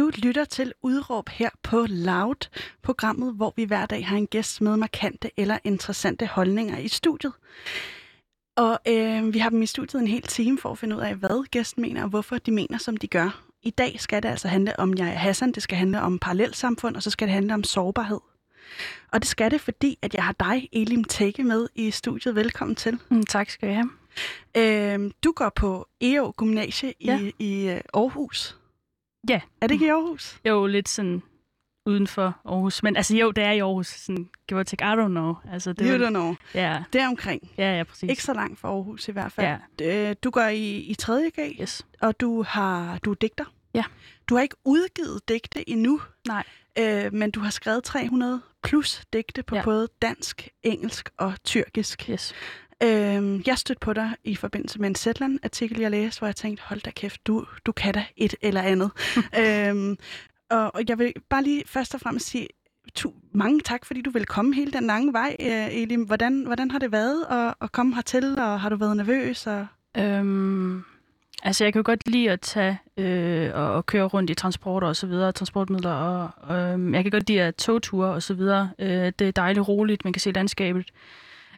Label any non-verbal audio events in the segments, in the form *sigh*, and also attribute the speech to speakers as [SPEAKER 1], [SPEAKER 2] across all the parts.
[SPEAKER 1] Du lytter til Udråb her på Loud, programmet, hvor vi hver dag har en gæst med markante eller interessante holdninger i studiet. Og øh, vi har dem i studiet en hel time for at finde ud af, hvad gæsten mener, og hvorfor de mener, som de gør. I dag skal det altså handle om jeg Hassan, det skal handle om parallelsamfund, og så skal det handle om sårbarhed. Og det skal det, fordi at jeg har dig, Elim Tække, med i studiet. Velkommen til.
[SPEAKER 2] Mm, tak skal jeg
[SPEAKER 1] have. Øh, du går på EO Gymnasie ja. i, i øh, Aarhus.
[SPEAKER 2] Ja.
[SPEAKER 1] Er det ikke i Aarhus?
[SPEAKER 2] Jo, lidt sådan uden for Aarhus. Men altså jo, det er i Aarhus. Sådan, give or take, I don't know. Altså,
[SPEAKER 1] det you don't know.
[SPEAKER 2] Ja.
[SPEAKER 1] Det er omkring.
[SPEAKER 2] Ja, ja, præcis.
[SPEAKER 1] Ikke så langt fra Aarhus i hvert fald. Ja. Du går i, i 3. G,
[SPEAKER 2] yes.
[SPEAKER 1] og du, har, du er digter.
[SPEAKER 2] Ja.
[SPEAKER 1] Du har ikke udgivet digte endnu.
[SPEAKER 2] Nej.
[SPEAKER 1] Øh, men du har skrevet 300 plus digte på ja. både dansk, engelsk og tyrkisk.
[SPEAKER 2] Yes.
[SPEAKER 1] Øh, jeg stødte på dig i forbindelse med en Zetland-artikel, jeg læste, hvor jeg tænkte, hold da kæft, du, du kan da et eller andet. *laughs* øhm, og, og jeg vil bare lige først og fremmest sige, tu, mange tak, fordi du vil komme hele den lange vej, øh, Elim. Hvordan, hvordan har det været at, at komme hertil, og har du været nervøs? Og...
[SPEAKER 2] Øhm, altså, jeg kan godt lide at tage øh, og, og køre rundt i transporter og så videre, transportmidler, og øh, jeg kan godt lide at togture og så videre. Øh, det er dejligt roligt, man kan se landskabet.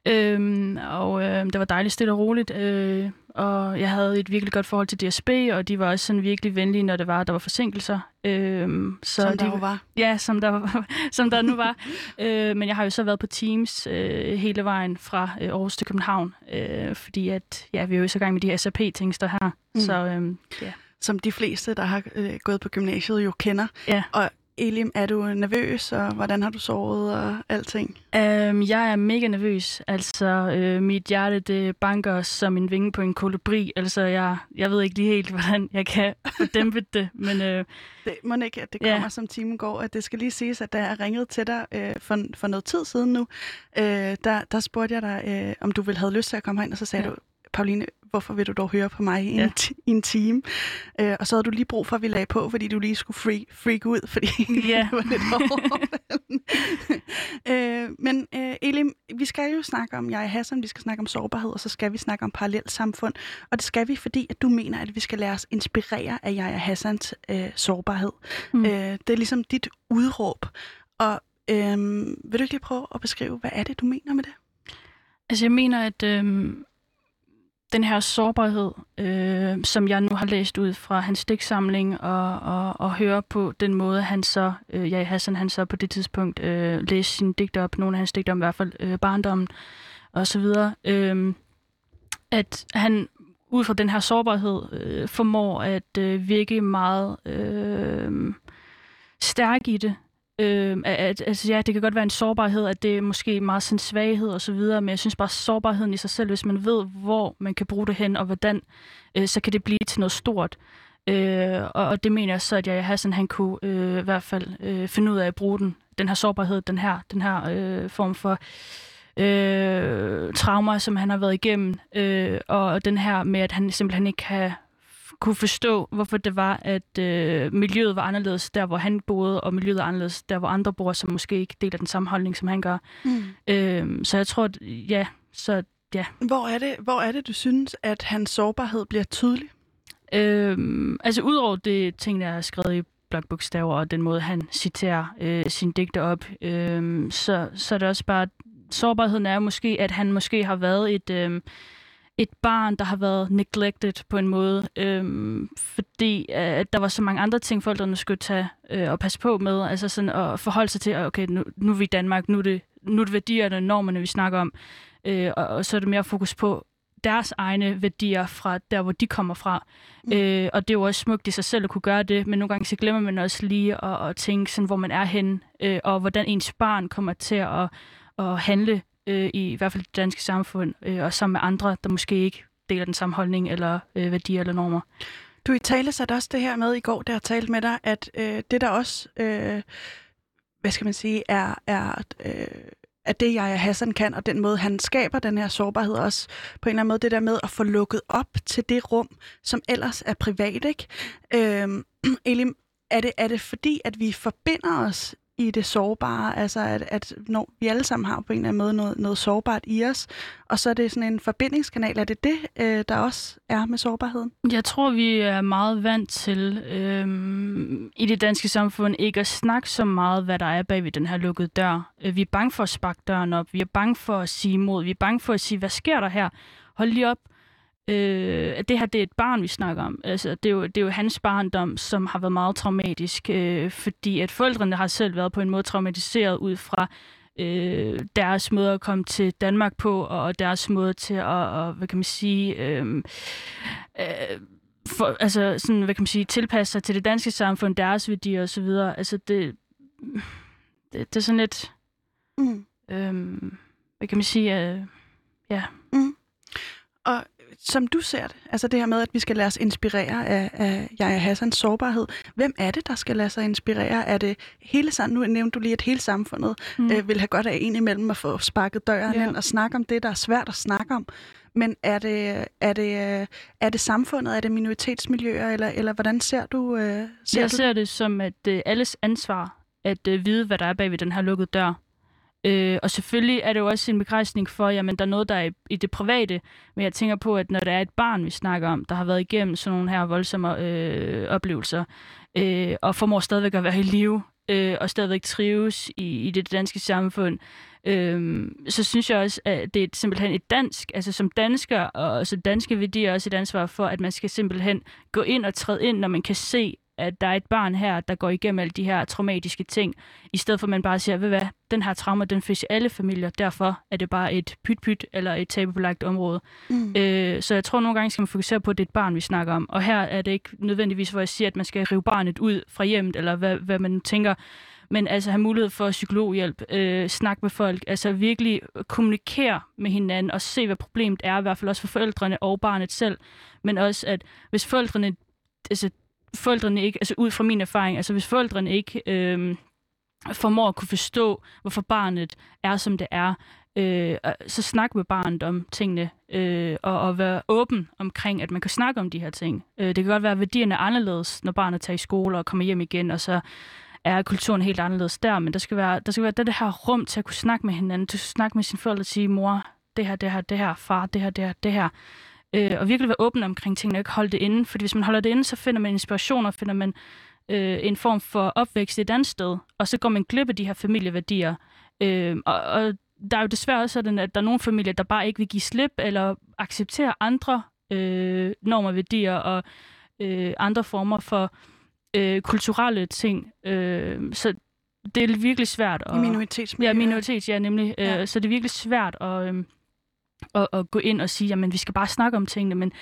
[SPEAKER 2] Øhm, og øh, det var dejligt stille og roligt, øh, og jeg havde et virkelig godt forhold til DSB, og de var også sådan virkelig venlige, når det var, der var forsinkelser.
[SPEAKER 1] Øhm, så som
[SPEAKER 2] der
[SPEAKER 1] de, var?
[SPEAKER 2] Ja, som der, *laughs* som der nu var. øh, men jeg har jo så været på Teams øh, hele vejen fra øh, Aarhus til København, øh, fordi at, ja, vi er jo så gang med de her SAP-ting, der her. Mm. Så, øh, ja.
[SPEAKER 1] Som de fleste, der har øh, gået på gymnasiet, jo kender.
[SPEAKER 2] Ja.
[SPEAKER 1] Og Elim, er du nervøs, og hvordan har du sovet og alting?
[SPEAKER 2] Um, jeg er mega nervøs. Altså, øh, mit hjerte det banker som en vinge på en kolibri. Altså, jeg, jeg ved ikke lige helt, *laughs* hvordan jeg kan få dæmpet det, men... Øh,
[SPEAKER 1] det må ikke, at det kommer, ja. som timen går. At det skal lige siges, at da jeg ringede til dig øh, for, for noget tid siden nu, øh, der, der spurgte jeg dig, øh, om du ville have lyst til at komme herind, og så sagde ja. du, Pauline, hvorfor vil du dog høre på mig i ja. en, i en time? Øh, og så havde du lige brug for, at vi lagde på, fordi du lige skulle freak, freak ud, fordi *laughs*
[SPEAKER 2] ja.
[SPEAKER 1] det var lidt *laughs* øh, Men øh, Elim, vi skal jo snakke om, jeg er Hassan, vi skal snakke om sårbarhed, og så skal vi snakke om parallelt samfund. Og det skal vi, fordi at du mener, at vi skal lade os inspirere af jeg er Hassans øh, sårbarhed. Mm. Øh, det er ligesom dit udråb. Og øh, vil du ikke lige prøve at beskrive, hvad er det, du mener med det?
[SPEAKER 2] Altså jeg mener, at... Øh den her sårbarhed, øh, som jeg nu har læst ud fra hans digtsamling, og, og, og høre på den måde, han så, øh, ja, Hassan, han så på det tidspunkt øh, læste sine digter op, nogle af hans digter om i hvert fald øh, barndommen, og så videre, øh, at han ud fra den her sårbarhed øh, formår at øh, virke meget øh, stærk i det, Øh, at, altså ja, det kan godt være en sårbarhed, at det er måske meget sin svaghed og så videre, men jeg synes bare sårbarheden i sig selv, hvis man ved, hvor man kan bruge det hen og hvordan, øh, så kan det blive til noget stort. Øh, og, og det mener jeg så, at jeg Hassan, han kunne øh, i hvert fald øh, finde ud af at bruge den, den her sårbarhed, den her, den her øh, form for øh, traumer, som han har været igennem, øh, og den her med, at han simpelthen ikke kan kunne forstå, hvorfor det var, at øh, miljøet var anderledes der, hvor han boede, og miljøet er anderledes der, hvor andre bor, som måske ikke deler den samme holdning, som han gør. Mm. Øh, så jeg tror, at, ja, så ja.
[SPEAKER 1] Hvor er, det, hvor er det, du synes, at hans sårbarhed bliver tydelig?
[SPEAKER 2] Øh, altså udover det ting, der er skrevet i blokbogstaver, og den måde, han citerer øh, sin digte op, øh, så, så er det også bare, sårbarheden er måske, at han måske har været et... Øh, et barn, der har været neglected på en måde, øhm, fordi øh, at der var så mange andre ting, forældrene skulle tage øh, og passe på med, altså sådan at forholde sig til, okay, nu, nu er vi i Danmark, nu er det, nu er det værdierne og normerne, vi snakker om, øh, og, og så er det mere fokus på deres egne værdier fra der, hvor de kommer fra. Mm. Øh, og det er jo også smukt i sig selv at kunne gøre det, men nogle gange så glemmer man også lige at, at tænke sådan, hvor man er henne, øh, og hvordan ens barn kommer til at, at handle øh, i, i hvert fald det danske samfund, øh, og sammen med andre, der måske ikke deler den samme holdning eller øh, værdier eller normer.
[SPEAKER 1] Du i tale satte også det her med i går, der jeg talte med dig, at øh, det der også, øh, hvad skal man sige, er, er øh, at det, jeg Hassan kan, og den måde, han skaber den her sårbarhed også, på en eller anden måde, det der med at få lukket op til det rum, som ellers er privat, ikke? Øh, *clears throat* Elim, er det, er det fordi, at vi forbinder os i det sårbare, altså at, at når vi alle sammen har på en eller anden måde noget, noget sårbart i os, og så er det sådan en forbindingskanal. Er det det, øh, der også er med sårbarheden?
[SPEAKER 2] Jeg tror, vi er meget vant til øh, i det danske samfund ikke at snakke så meget, hvad der er bag ved den her lukkede dør. Øh, vi er bange for at sparke døren op, vi er bange for at sige imod, vi er bange for at sige, hvad sker der her? Hold lige op, øh, at det her det er et barn, vi snakker om. Altså, det, er jo, det er jo hans barndom, som har været meget traumatisk, øh, fordi at forældrene har selv været på en måde traumatiseret ud fra øh, deres måde at komme til Danmark på, og deres måde til at, og, hvad kan man sige, øh, øh, for, altså sådan, hvad kan man sige, tilpasse sig til det danske samfund, deres værdier osv. Altså det, det, det er sådan lidt, mm. øh, hvad kan man sige, øh, ja. Mm.
[SPEAKER 1] Og som du ser det, altså det her med, at vi skal lade os inspirere af, af Jaja Hassans sårbarhed. Hvem er det, der skal lade sig inspirere? Er det hele samfundet? Nu nævnte du lige, at hele samfundet mm. øh, vil have godt af en imellem at få sparket døren ja. ind og snakke om det, der er svært at snakke om. Men er det, er det, er det samfundet, er det minoritetsmiljøer, eller, eller hvordan ser du øh,
[SPEAKER 2] ser Jeg du ser det som, at øh, alles ansvar at øh, vide, hvad der er bag ved den her lukkede dør. Øh, og selvfølgelig er det jo også en begrænsning for, jamen der er noget, der er i, i det private, men jeg tænker på, at når der er et barn, vi snakker om, der har været igennem sådan nogle her voldsomme øh, oplevelser, øh, og formår stadigvæk at være i live, øh, og stadigvæk trives i, i det danske samfund, øh, så synes jeg også, at det er simpelthen et dansk, altså som dansker, og som danske værdier også et ansvar for, at man skal simpelthen gå ind og træde ind, når man kan se, at der er et barn her, der går igennem alle de her traumatiske ting, i stedet for at man bare siger, ved hvad, den her trauma, den findes i alle familier, derfor er det bare et pyt-pyt eller et tabubelagt område. Mm. Øh, så jeg tror nogle gange skal man fokusere på, at det er et barn, vi snakker om. Og her er det ikke nødvendigvis, hvor jeg siger, at man skal rive barnet ud fra hjemmet, eller hvad, hvad man tænker, men altså have mulighed for psykologhjælp, øh, snakke med folk, altså virkelig kommunikere med hinanden og se, hvad problemet er, i hvert fald også for forældrene og barnet selv, men også at hvis forældrene altså, forældrene ikke, altså ud fra min erfaring, altså hvis forældrene ikke øh, formår at kunne forstå, hvorfor barnet er, som det er, øh, så snak med barnet om tingene, øh, og, og være åben omkring, at man kan snakke om de her ting. Øh, det kan godt være, at værdierne er anderledes, når barnet tager i skole og kommer hjem igen, og så er kulturen helt anderledes der, men der skal være, der skal være det, det her rum til at kunne snakke med hinanden, til at snakke med sin forældre og sige, mor, det her, det her, det her, far, det her, det her, det her øh, og virkelig være åben omkring tingene, og ikke holde det inde. Fordi hvis man holder det inde, så finder man inspiration, og finder man øh, en form for opvækst et andet sted, og så går man glip af de her familieværdier. Øh, og, og der er jo desværre også sådan, at der er nogle familier, der bare ikke vil give slip, eller acceptere andre øh, normer, værdier og øh, andre former for øh, kulturelle ting. Øh, så det er virkelig svært.
[SPEAKER 1] At, I minoritetsmiljøer?
[SPEAKER 2] Ja, minoritet, ja, nemlig. Ja. Øh, så det er virkelig svært at... Øh, at, at gå ind og sige, at vi skal bare snakke om tingene, men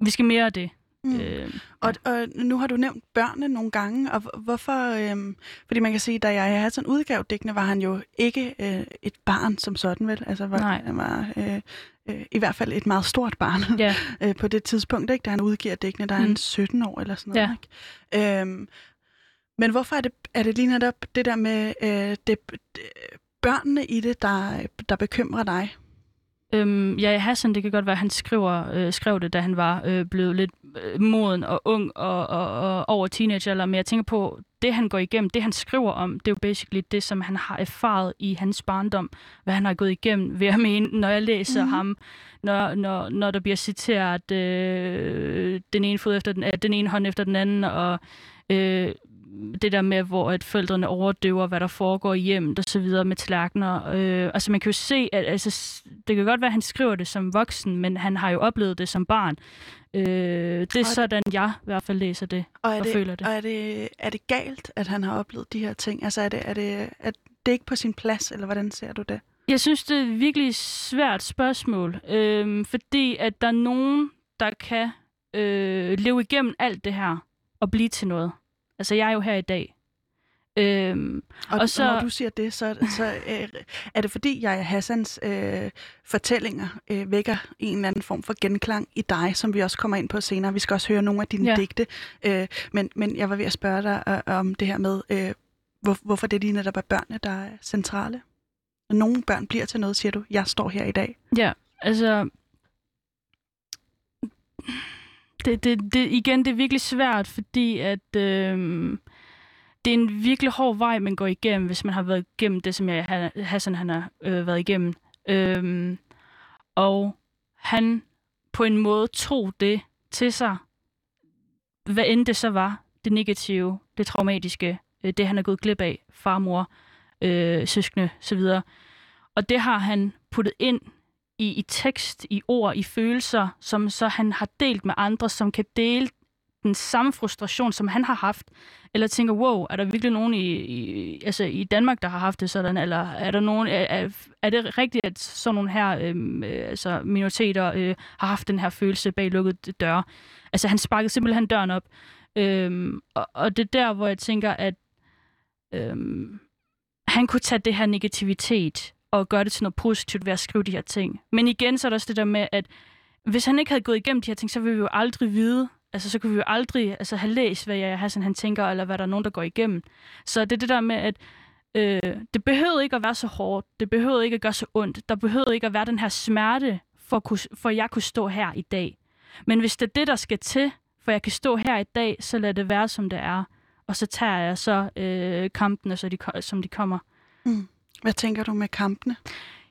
[SPEAKER 2] vi skal mere af det.
[SPEAKER 1] Mm. Øh, ja. og, og nu har du nævnt børnene nogle gange, og hvorfor? Øhm, fordi man kan sige, da jeg havde sådan udgave dækkende, var han jo ikke øh, et barn som sådan, vel? Altså, var, Nej. han var øh, øh, i hvert fald et meget stort barn ja. *laughs* øh, på det tidspunkt, ikke? da han udgiver dækkende, der er mm. han 17 år eller sådan noget. Ja. Ikke? Øhm, men hvorfor er det, er det lige netop det der med øh, det, det, børnene i det, der, der bekymrer dig?
[SPEAKER 2] Øhm, ja, Hassan, det kan godt være, at han skriver, øh, skrev det, da han var øh, blevet lidt øh, moden og ung og, og, og over teenager, men jeg tænker på, det han går igennem, det han skriver om, det er jo basically det, som han har erfaret i hans barndom, hvad han har gået igennem, ved at mene, når jeg læser mm-hmm. ham, når, når, når der bliver citeret øh, den ene fod efter den, øh, den ene hånd efter den anden, og øh, det der med, hvor at forældrene overdøver, hvad der foregår i hjemmet og så videre med tallerkener. Øh, altså man kan jo se, at altså, det kan godt være, at han skriver det som voksen, men han har jo oplevet det som barn. Øh, det er og sådan, jeg i hvert fald læser det og, og
[SPEAKER 1] det,
[SPEAKER 2] føler det.
[SPEAKER 1] Og er det, er det galt, at han har oplevet de her ting? Altså er det, er det, er det ikke på sin plads, eller hvordan ser du det?
[SPEAKER 2] Jeg synes, det er et virkelig svært spørgsmål, øh, fordi at der er nogen, der kan øh, leve igennem alt det her og blive til noget. Altså, jeg er jo her i dag.
[SPEAKER 1] Øhm, og, og, så, og når du siger det, så, så øh, er det fordi, jeg Hassans øh, fortællinger øh, vækker en eller anden form for genklang i dig, som vi også kommer ind på senere. Vi skal også høre nogle af dine ja. digte. Øh, men, men jeg var ved at spørge dig øh, om det her med, øh, hvor, hvorfor det lige netop er børnene, der er centrale. Når nogle børn bliver til noget, siger du, jeg står her i dag.
[SPEAKER 2] Ja, altså det, det, det, igen, det er virkelig svært, fordi at øh, det er en virkelig hård vej, man går igennem, hvis man har været igennem det, som jeg, Hassan han har øh, været igennem. Øh, og han på en måde tog det til sig, hvad end det så var, det negative, det traumatiske, øh, det han er gået glip af, farmor, øh, søskende videre. Og det har han puttet ind i, i tekst, i ord, i følelser, som så han har delt med andre, som kan dele den samme frustration, som han har haft, eller tænker, wow, er der virkelig nogen i, i, altså i Danmark, der har haft det sådan, eller er der nogen, er, er det rigtigt, at sådan nogle her øhm, øh, altså minoriteter øh, har haft den her følelse bag lukkede døre? Altså han sparkede simpelthen døren op. Øhm, og, og det er der, hvor jeg tænker, at øhm, han kunne tage det her negativitet og gøre det til noget positivt ved at skrive de her ting. Men igen, så er der også det der med, at hvis han ikke havde gået igennem de her ting, så ville vi jo aldrig vide, altså så kunne vi jo aldrig altså, have læst, hvad jeg Hassan han tænker, eller hvad der er nogen, der går igennem. Så det er det der med, at øh, det behøvede ikke at være så hårdt, det behøvede ikke at gøre så ondt, der behøvede ikke at være den her smerte, for, at kunne, for at jeg kunne stå her i dag. Men hvis det er det, der skal til, for jeg kan stå her i dag, så lad det være, som det er. Og så tager jeg så øh, kampene, så de, som de kommer.
[SPEAKER 1] Mm. Hvad tænker du med kampene?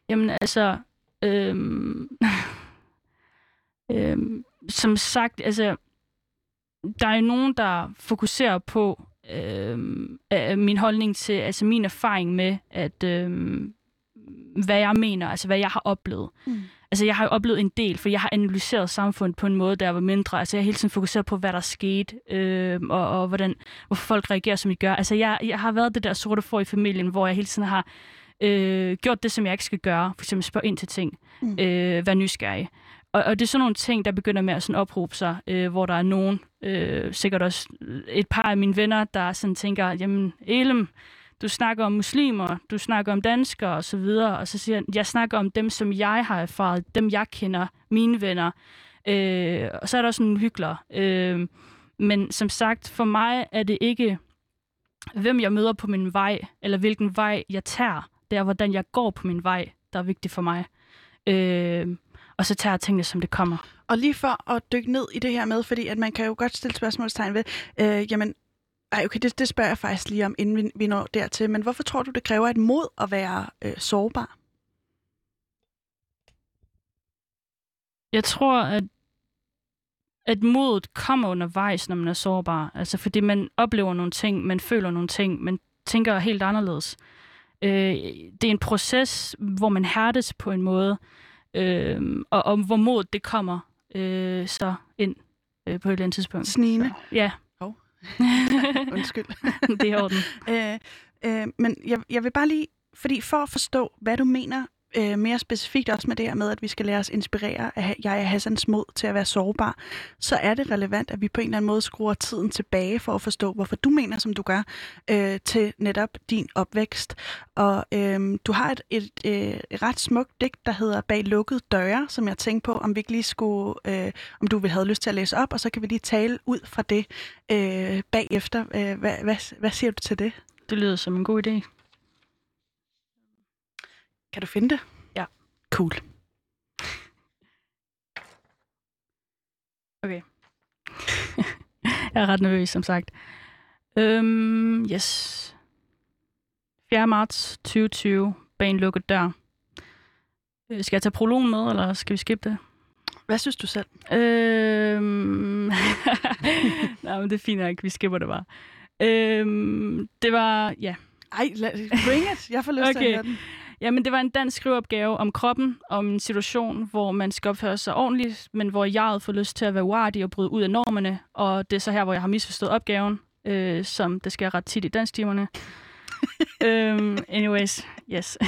[SPEAKER 2] Jamen altså, øhm, *laughs* øhm, som sagt, altså, der er jo nogen, der fokuserer på øhm, min holdning til, altså min erfaring med, at øhm, hvad jeg mener, altså hvad jeg har oplevet. Mm. Altså jeg har jo oplevet en del, for jeg har analyseret samfundet på en måde, der var mindre. Altså jeg har hele tiden fokuseret på, hvad der skete, øh, og, og hvordan, hvorfor folk reagerer, som de gør. Altså jeg, jeg har været det der sorte for i familien, hvor jeg hele tiden har øh, gjort det, som jeg ikke skal gøre. For eksempel spørge ind til ting. Mm. Øh, være nysgerrig. Og, og det er sådan nogle ting, der begynder med at sådan opråbe sig, øh, hvor der er nogen, øh, sikkert også et par af mine venner, der sådan tænker, jamen Elem, du snakker om muslimer, du snakker om danskere og så videre, og så siger jeg, jeg snakker om dem, som jeg har erfaret, dem jeg kender, mine venner. Øh, og så er der også nogle hyggeler. Øh, men som sagt, for mig er det ikke, hvem jeg møder på min vej, eller hvilken vej jeg tager. Det er, hvordan jeg går på min vej, der er vigtigt for mig. Øh, og så tager jeg tingene, som det kommer.
[SPEAKER 1] Og lige for at dykke ned i det her med, fordi at man kan jo godt stille spørgsmålstegn ved, øh, jamen, ej, okay, det, det spørger jeg faktisk lige om, inden vi, vi når dertil, men hvorfor tror du, det kræver et mod at være øh, sårbar?
[SPEAKER 2] Jeg tror, at, at modet kommer undervejs, når man er sårbar. Altså fordi man oplever nogle ting, man føler nogle ting, man tænker helt anderledes. Øh, det er en proces, hvor man hærdes på en måde, øh, og, og hvor mod det kommer øh, så ind øh, på et eller andet tidspunkt.
[SPEAKER 1] Snigende? Så,
[SPEAKER 2] ja.
[SPEAKER 1] Oh. *laughs* Undskyld.
[SPEAKER 2] det er orden. *laughs*
[SPEAKER 1] øh, øh, men jeg, jeg vil bare lige, fordi for at forstå, hvad du mener øh, mere specifikt også med det her med, at vi skal lade os inspirere af jeg Hassans mod til at være sårbar, så er det relevant, at vi på en eller anden måde skruer tiden tilbage for at forstå, hvorfor du mener, som du gør, øh, til netop din opvækst. Og øh, du har et, et, et, et ret smukt digt, der hedder Bag lukkede døre, som jeg tænkte på, om vi ikke lige skulle, øh, om du vil have lyst til at læse op, og så kan vi lige tale ud fra det øh, bagefter. Øh, hvad, hvad, hvad siger du til det?
[SPEAKER 2] Det lyder som en god idé.
[SPEAKER 1] Kan du finde det?
[SPEAKER 2] Ja.
[SPEAKER 1] Cool.
[SPEAKER 2] Okay. *laughs* jeg er ret nervøs, som sagt. Øhm, yes. 4. marts 2020. Bag en lukket dør. Øh, skal jeg tage prologen med, eller skal vi skippe det?
[SPEAKER 1] Hvad synes du selv?
[SPEAKER 2] Øhm... *laughs* Nej, men det er fint nok. Vi skipper det bare. Øhm, det var, ja.
[SPEAKER 1] Ej, bring it. Jeg får lyst okay. til at høre den.
[SPEAKER 2] Jamen, det var en dansk skriveopgave om kroppen, om en situation, hvor man skal opføre sig ordentligt, men hvor jeg får lyst til at være uartig og bryde ud af normerne. Og det er så her, hvor jeg har misforstået opgaven, øh, som det sker ret tit i dansktimerne. um, *laughs* anyways, yes. *laughs*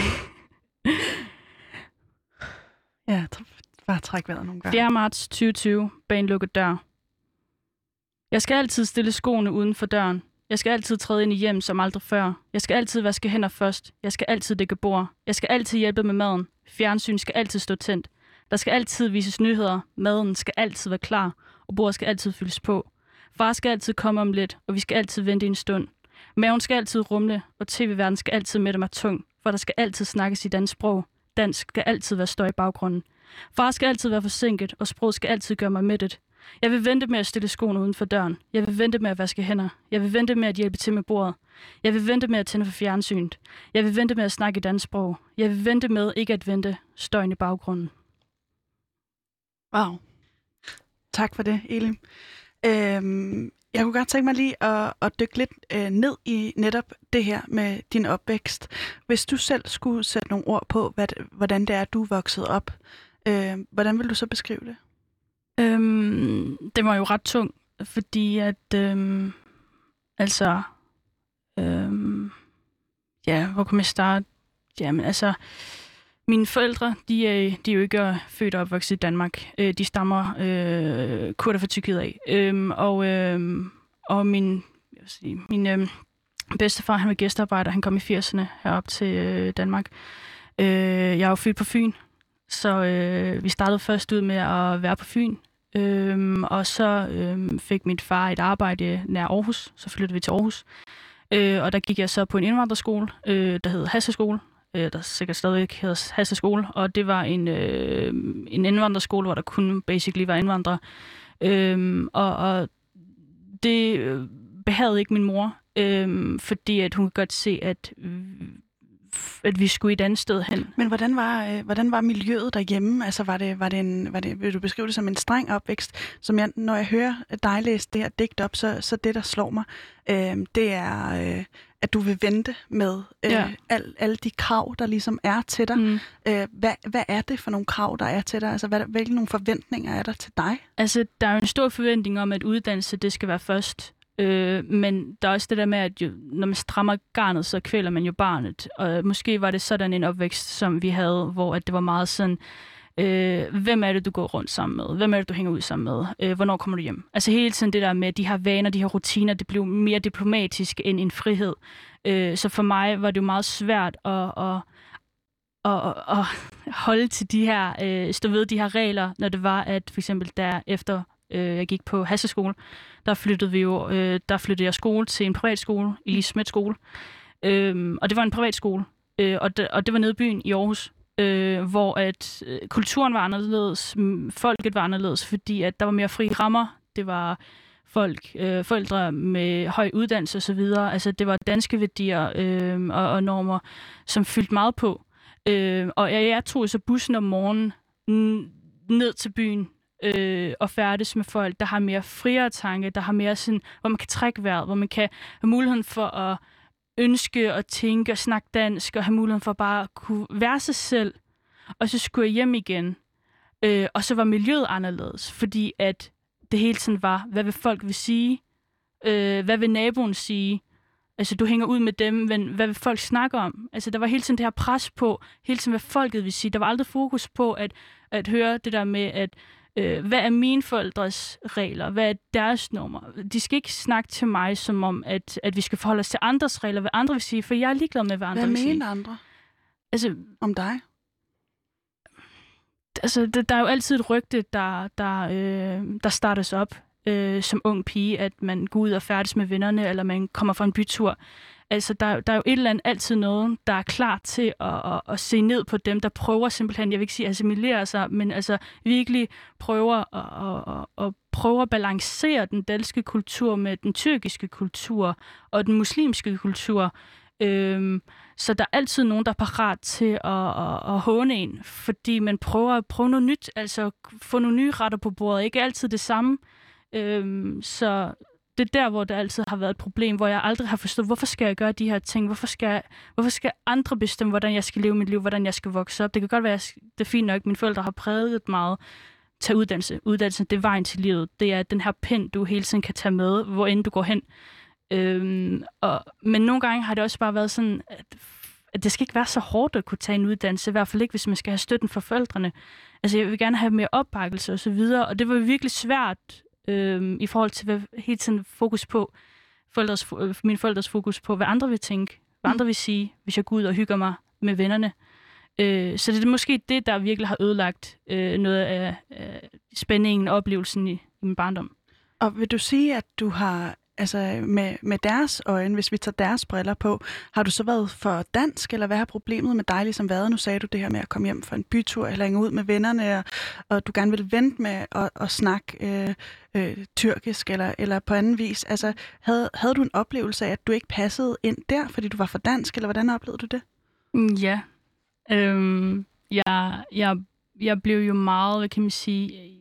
[SPEAKER 1] ja, bare træk vejret nogle gange.
[SPEAKER 2] 4. marts 2020, bag en lukket dør. Jeg skal altid stille skoene uden for døren. Jeg skal altid træde ind i hjem som aldrig før. Jeg skal altid vaske hænder først. Jeg skal altid dække bord. Jeg skal altid hjælpe med maden. Fjernsyn skal altid stå tændt. Der skal altid vises nyheder. Maden skal altid være klar. Og bordet skal altid fyldes på. Far skal altid komme om lidt, og vi skal altid vente en stund. Maven skal altid rumle, og tv-verden skal altid mætte mig tung, for der skal altid snakkes i dansk sprog. Dansk skal altid være støj i baggrunden. Far skal altid være forsinket, og sproget skal altid gøre mig mættet. Jeg vil vente med at stille skoene uden for døren. Jeg vil vente med at vaske hænder. Jeg vil vente med at hjælpe til med bordet. Jeg vil vente med at tænde for fjernsynet. Jeg vil vente med at snakke dansk sprog. Jeg vil vente med ikke at vente støjen i baggrunden.
[SPEAKER 1] Wow. Tak for det, Elim. Øhm, jeg kunne godt tænke mig lige at, at dykke lidt øh, ned i netop det her med din opvækst. Hvis du selv skulle sætte nogle ord på, hvad, hvordan det er, du er vokset op, øh, hvordan vil du så beskrive det?
[SPEAKER 2] Øhm, det var jo ret tung, fordi at, øhm, altså, øhm, ja, hvor kan man starte? Jamen, altså, mine forældre, de er, de er jo ikke øh, født og opvokset i Danmark. Øh, de stammer øh, kurder fra Tyrkiet af. Øhm, og, øhm, og min, jeg vil sige, min øh, bedstefar, han var gæstearbejder, han kom i 80'erne herop til øh, Danmark. Øh, jeg er jo født på Fyn, så øh, vi startede først ud med at være på Fyn. Øhm, og så øhm, fik mit far et arbejde nær Aarhus, så flyttede vi til Aarhus. Øh, og der gik jeg så på en indvandrerskole, øh, der hed Hasseskole, øh, der sikkert stadig hedder Hasse Skole, og det var en, øh, en indvandrerskole, hvor der kun basically var indvandrere. Øh, og, og det øh, behagede ikke min mor, øh, fordi at hun kunne godt se, at at vi skulle et andet sted hen.
[SPEAKER 1] Men hvordan var, øh, hvordan var miljøet derhjemme? Altså var det, var det en, var det, vil du beskrive det som en streng opvækst? Som jeg, når jeg hører dig læse det her digt op, så, så det, der slår mig, øh, det er, øh, at du vil vente med øh, ja. al, alle de krav, der ligesom er til dig. Mm. Øh, hvad, hvad er det for nogle krav, der er til dig? Altså, hvad, hvilke nogle forventninger er der til dig?
[SPEAKER 2] Altså, der er jo en stor forventning om, at uddannelse, det skal være først. Øh, men der er også det der med, at jo, når man strammer garnet, så kvæler man jo barnet. Og måske var det sådan en opvækst, som vi havde, hvor at det var meget sådan, øh, hvem er det, du går rundt sammen med? Hvem er det, du hænger ud sammen med? Øh, hvornår kommer du hjem? Altså hele tiden det der med de her vaner, de her rutiner, det blev mere diplomatisk end en frihed. Øh, så for mig var det jo meget svært at, at, at, at holde til de her, øh, stå ved de her regler, når det var, at for eksempel der efter øh, jeg gik på Hasseskole, der flyttede vi jo, øh, der flyttede jeg skole til en privat skole, i Smidt skole. Øh, og det var en privat skole, øh, og, det, og det var nede i byen i Aarhus, øh, hvor at øh, kulturen var anderledes, folket var anderledes, fordi at der var mere fri rammer. Det var folk, øh, forældre med høj uddannelse osv. Altså det var danske værdier øh, og, og normer, som fyldte meget på. Øh, og jeg, jeg tog så bussen om morgenen ned til byen øh, og færdes med folk, der har mere friere tanke, der har mere sådan, hvor man kan trække vejret, hvor man kan have muligheden for at ønske og tænke og snakke dansk, og have muligheden for bare at kunne være sig selv. Og så skulle jeg hjem igen. Øh, og så var miljøet anderledes, fordi at det hele tiden var, hvad vil folk vil sige? Øh, hvad vil naboen sige? Altså, du hænger ud med dem, men hvad vil folk snakke om? Altså, der var hele tiden det her pres på, hele tiden, hvad folket vil sige. Der var aldrig fokus på at, at høre det der med, at øh, hvad er mine forældres regler? Hvad er deres nummer? De skal ikke snakke til mig som om, at, at vi skal forholde os til andres regler, hvad andre vil sige, for jeg er ligeglad med, hvad andre
[SPEAKER 1] hvad
[SPEAKER 2] vil sige.
[SPEAKER 1] Hvad andre?
[SPEAKER 2] Altså,
[SPEAKER 1] om dig?
[SPEAKER 2] Altså, der, der er jo altid et rygte, der, der, øh, der startes op øh, som ung pige, at man går ud og færdes med vennerne, eller man kommer fra en bytur. Altså, der, der er jo et eller andet altid noget, der er klar til at, at, at se ned på dem, der prøver simpelthen, jeg vil ikke sige assimilere sig, men altså virkelig prøver at, at, at prøve at balancere den danske kultur med den tyrkiske kultur og den muslimske kultur. Øhm, så der er altid nogen, der er parat til at, at, at håne en, fordi man prøver at prøve noget nyt, altså få nogle nye retter på bordet, ikke altid det samme. Øhm, så det er der, hvor der altid har været et problem, hvor jeg aldrig har forstået, hvorfor skal jeg gøre de her ting? Hvorfor skal, hvorfor skal andre bestemme, hvordan jeg skal leve mit liv, hvordan jeg skal vokse op? Det kan godt være, at det er fint nok, mine forældre har præget meget. Tag uddannelse. Uddannelse, det er vejen til livet. Det er den her pind, du hele tiden kan tage med, hvor end du går hen. Øhm, og, men nogle gange har det også bare været sådan, at, at det skal ikke være så hårdt at kunne tage en uddannelse, i hvert fald ikke, hvis man skal have støtten fra forældrene. Altså, jeg vil gerne have mere opbakkelse og så videre, og det var virkelig svært øh, i forhold til hvad, hele tiden fokus på, forældres, øh, min forældres fokus på, hvad andre vil tænke, hvad andre vil sige, hvis jeg går ud og hygger mig med vennerne. Øh, så det er måske det, der virkelig har ødelagt øh, noget af, af spændingen og oplevelsen i, i min barndom.
[SPEAKER 1] Og vil du sige, at du har altså med, med deres øjne, hvis vi tager deres briller på, har du så været for dansk, eller hvad har problemet med dig ligesom været? Nu sagde du det her med at komme hjem fra en bytur, eller hænge ud med vennerne, og, og du gerne vil vente med at, at snakke øh, øh, tyrkisk, eller, eller på anden vis. Altså, havde, havde du en oplevelse af, at du ikke passede ind der, fordi du var for dansk, eller hvordan oplevede du det?
[SPEAKER 2] Mm, ja. Øhm, jeg, jeg, jeg blev jo meget, hvad kan man sige,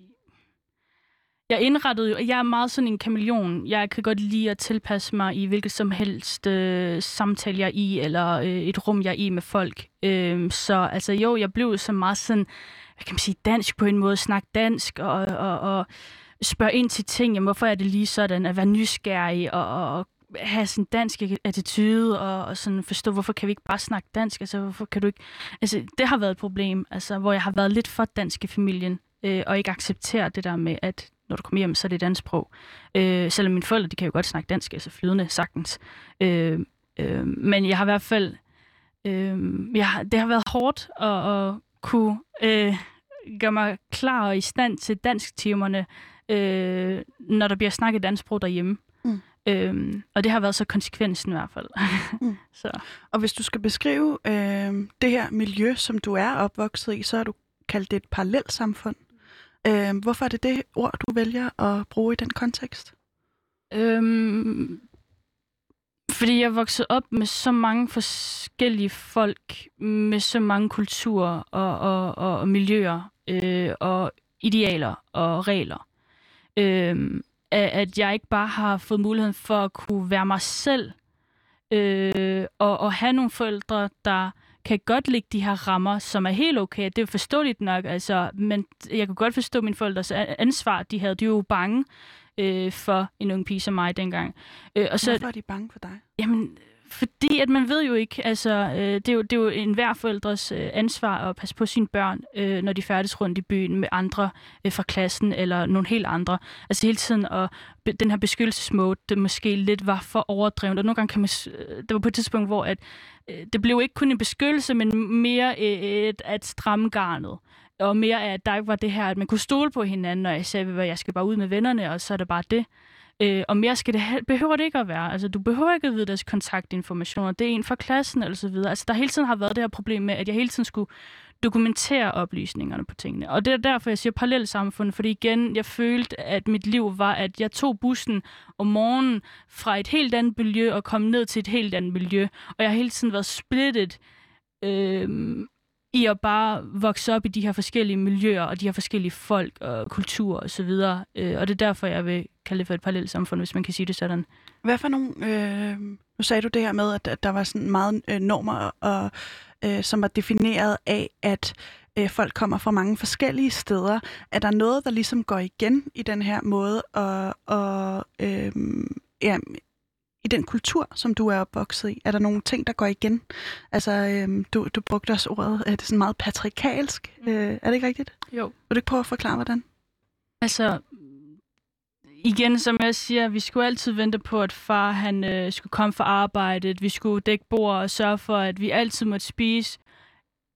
[SPEAKER 2] jeg indrettede jo, jeg er meget sådan en kameleon. Jeg kan godt lide at tilpasse mig i hvilket som helst øh, samtale jeg er i, eller øh, et rum jeg er i med folk. Øh, så altså jo, jeg blev så meget sådan, hvad kan man sige, dansk på en måde, snakke dansk og, og, og spørge ind til ting. Jamen, hvorfor er det lige sådan, at være nysgerrig og, og, og have sådan dansk attitude og, og sådan forstå, hvorfor kan vi ikke bare snakke dansk? Altså, hvorfor kan du ikke... Altså, det har været et problem, altså, hvor jeg har været lidt for dansk i familien, øh, og ikke acceptere det der med, at når du kommer hjem, så er det dansk sprog. Øh, selvom mine forældre, de kan jo godt snakke dansk, altså flydende sagtens. Øh, øh, men jeg har i hvert fald... Øh, jeg har, det har været hårdt at, at kunne øh, gøre mig klar og i stand til dansktimerne, øh, når der bliver snakket dansk sprog derhjemme. Mm. Øhm, og det har været så konsekvensen i hvert fald. mm. *laughs*
[SPEAKER 1] så. Og hvis du skal beskrive øh, det her miljø, som du er opvokset i, så har du kaldt det et parallelt samfund. Øh, hvorfor er det det ord, du vælger at bruge i den kontekst? Øhm,
[SPEAKER 2] fordi jeg voksede op med så mange forskellige folk, med så mange kulturer og, og, og, og miljøer, øh, og idealer og regler. Øh, at jeg ikke bare har fået muligheden for at kunne være mig selv, øh, og, og have nogle forældre, der kan godt ligge de her rammer, som er helt okay. Det er forståeligt nok, altså, men jeg kan godt forstå min forældres ansvar. De havde de jo bange øh, for en ung pige som mig dengang.
[SPEAKER 1] Øh, og så, Hvorfor er de bange for dig?
[SPEAKER 2] Jamen, fordi at man ved jo ikke, altså øh, det, er jo, det er jo enhver forældres øh, ansvar at passe på sine børn, øh, når de færdes rundt i byen med andre øh, fra klassen eller nogle helt andre. Altså hele tiden, og den her beskyttelsesmode, det måske lidt var for overdrevet. Og nogle gange kan man, øh, det var på et tidspunkt, hvor at, øh, det blev ikke kun en beskyttelse, men mere øh, et, at stramme garnet og mere af, at der ikke var det her, at man kunne stole på hinanden, og jeg sagde, at jeg skal bare ud med vennerne, og så er det bare det. Øh, og mere skal det, behøver det ikke at være. Altså, du behøver ikke at vide deres kontaktinformationer. Det er en fra klassen, eller så videre. Altså, der hele tiden har været det her problem med, at jeg hele tiden skulle dokumentere oplysningerne på tingene. Og det er derfor, jeg siger parallelt samfund, fordi igen, jeg følte, at mit liv var, at jeg tog bussen om morgenen fra et helt andet miljø og kom ned til et helt andet miljø. Og jeg har hele tiden været splittet øh, i at bare vokse op i de her forskellige miljøer og de her forskellige folk og kulturer osv. Og, så videre. øh, og det er derfor, jeg vil kalde det for et parallelt samfund, hvis man kan sige det sådan.
[SPEAKER 1] Hvad for nogle... Øh, nu sagde du det her med, at, at der var sådan meget øh, normer, og, øh, som var defineret af, at øh, folk kommer fra mange forskellige steder. Er der noget, der ligesom går igen i den her måde at, og, øh, ja, i den kultur, som du er opvokset i? Er der nogle ting, der går igen? Altså, øhm, du, du brugte også ordet, er det sådan meget patriarkalsk? Mm. Øh, er det ikke rigtigt?
[SPEAKER 2] Jo.
[SPEAKER 1] Vil du ikke prøve at forklare, hvordan?
[SPEAKER 2] Altså, igen, som jeg siger, vi skulle altid vente på, at far han øh, skulle komme fra arbejdet. Vi skulle dække bord og sørge for, at vi altid måtte spise,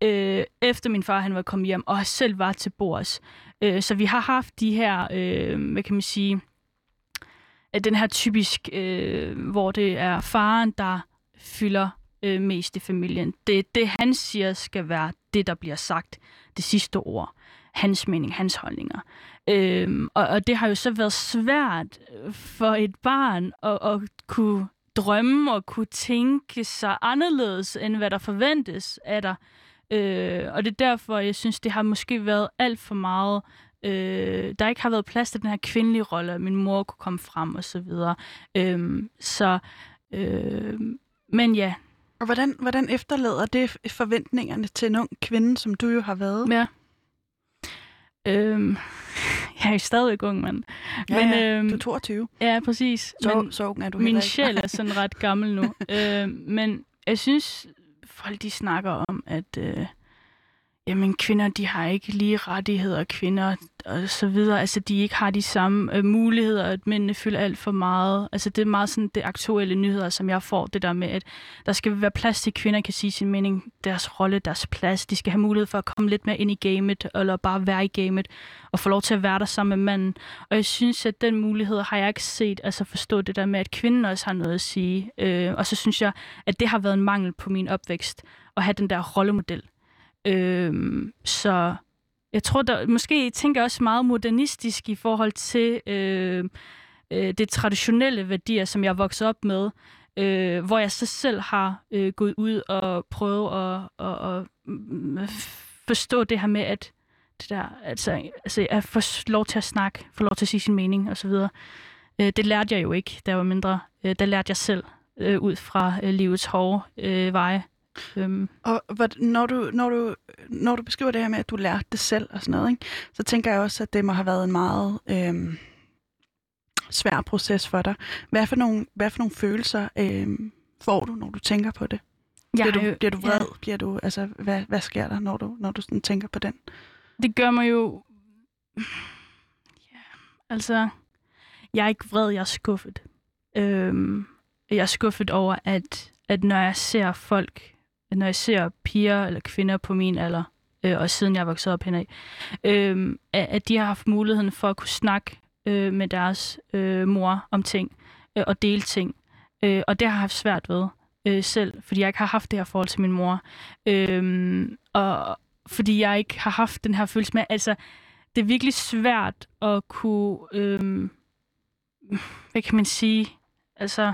[SPEAKER 2] øh, efter min far han var kommet hjem, og selv var til bords. Øh, så vi har haft de her, øh, hvad kan man sige, den her typisk, øh, hvor det er faren, der fylder øh, mest i familien. Det det, han siger, skal være det, der bliver sagt. Det sidste ord. Hans mening, hans holdninger. Øhm, og, og det har jo så været svært for et barn at, at kunne drømme og kunne tænke sig anderledes, end hvad der forventes af dig. Øh, og det er derfor, jeg synes, det har måske været alt for meget øh, der ikke har været plads til den her kvindelige rolle, at min mor kunne komme frem og så videre. Øh, så, øh, men ja.
[SPEAKER 1] Og hvordan, hvordan efterlader det forventningerne til en ung kvinde, som du jo har været?
[SPEAKER 2] Ja. Øhm, *laughs* jeg er jo stadig ung, mand.
[SPEAKER 1] Ja, men, ja, øhm, du er 22.
[SPEAKER 2] Ja, præcis.
[SPEAKER 1] Så, men så ung er du
[SPEAKER 2] Min sjæl er *laughs* sådan ret gammel nu. øhm, men jeg synes, folk de snakker om, at øh, jamen kvinder, de har ikke lige rettigheder, kvinder og så videre. Altså, de ikke har de samme øh, muligheder, at mændene fylder alt for meget. Altså, det er meget sådan det aktuelle nyheder, som jeg får, det der med, at der skal være plads til, at kvinder kan sige sin mening, deres rolle, deres plads. De skal have mulighed for at komme lidt mere ind i gamet, eller bare være i gamet, og få lov til at være der sammen med manden. Og jeg synes, at den mulighed har jeg ikke set, altså forstå det der med, at kvinden også har noget at sige. Øh, og så synes jeg, at det har været en mangel på min opvækst, at have den der rollemodel Øhm, så jeg tror, der måske tænker jeg også meget modernistisk i forhold til øh, øh, det traditionelle værdier, som jeg er vokset op med, øh, hvor jeg så selv har øh, gået ud og prøvet at, at, at, mm, at forstå det her med, at det der, altså, altså at få lov til at snakke, få lov til at sige sin mening osv. Øh, det lærte jeg jo ikke, da jeg var mindre. Øh, det lærte jeg selv øh, ud fra øh, livets hårde øh, veje.
[SPEAKER 1] Øhm. Og når du, når, du, når du beskriver det her med, at du lærte det selv og sådan noget, ikke, så tænker jeg også, at det må have været en meget øhm, svær proces for dig. Hvad for nogle, hvad for nogle følelser øhm, får du, når du tænker på det? Bliver, du, bliver du vred? Ja. Bliver du, altså, hvad, hvad sker der, når du, når du sådan tænker på den?
[SPEAKER 2] Det gør mig jo... Ja, altså... Jeg er ikke vred, jeg er skuffet. Øhm, jeg er skuffet over, at, at når jeg ser folk når jeg ser piger eller kvinder på min alder, øh, og siden jeg voksede op henad, øh, at de har haft muligheden for at kunne snakke øh, med deres øh, mor om ting øh, og dele ting. Øh, og det har jeg haft svært ved øh, selv, fordi jeg ikke har haft det her forhold til min mor. Øh, og fordi jeg ikke har haft den her følelse med, altså, det er virkelig svært at kunne, øh, hvad kan man sige, altså,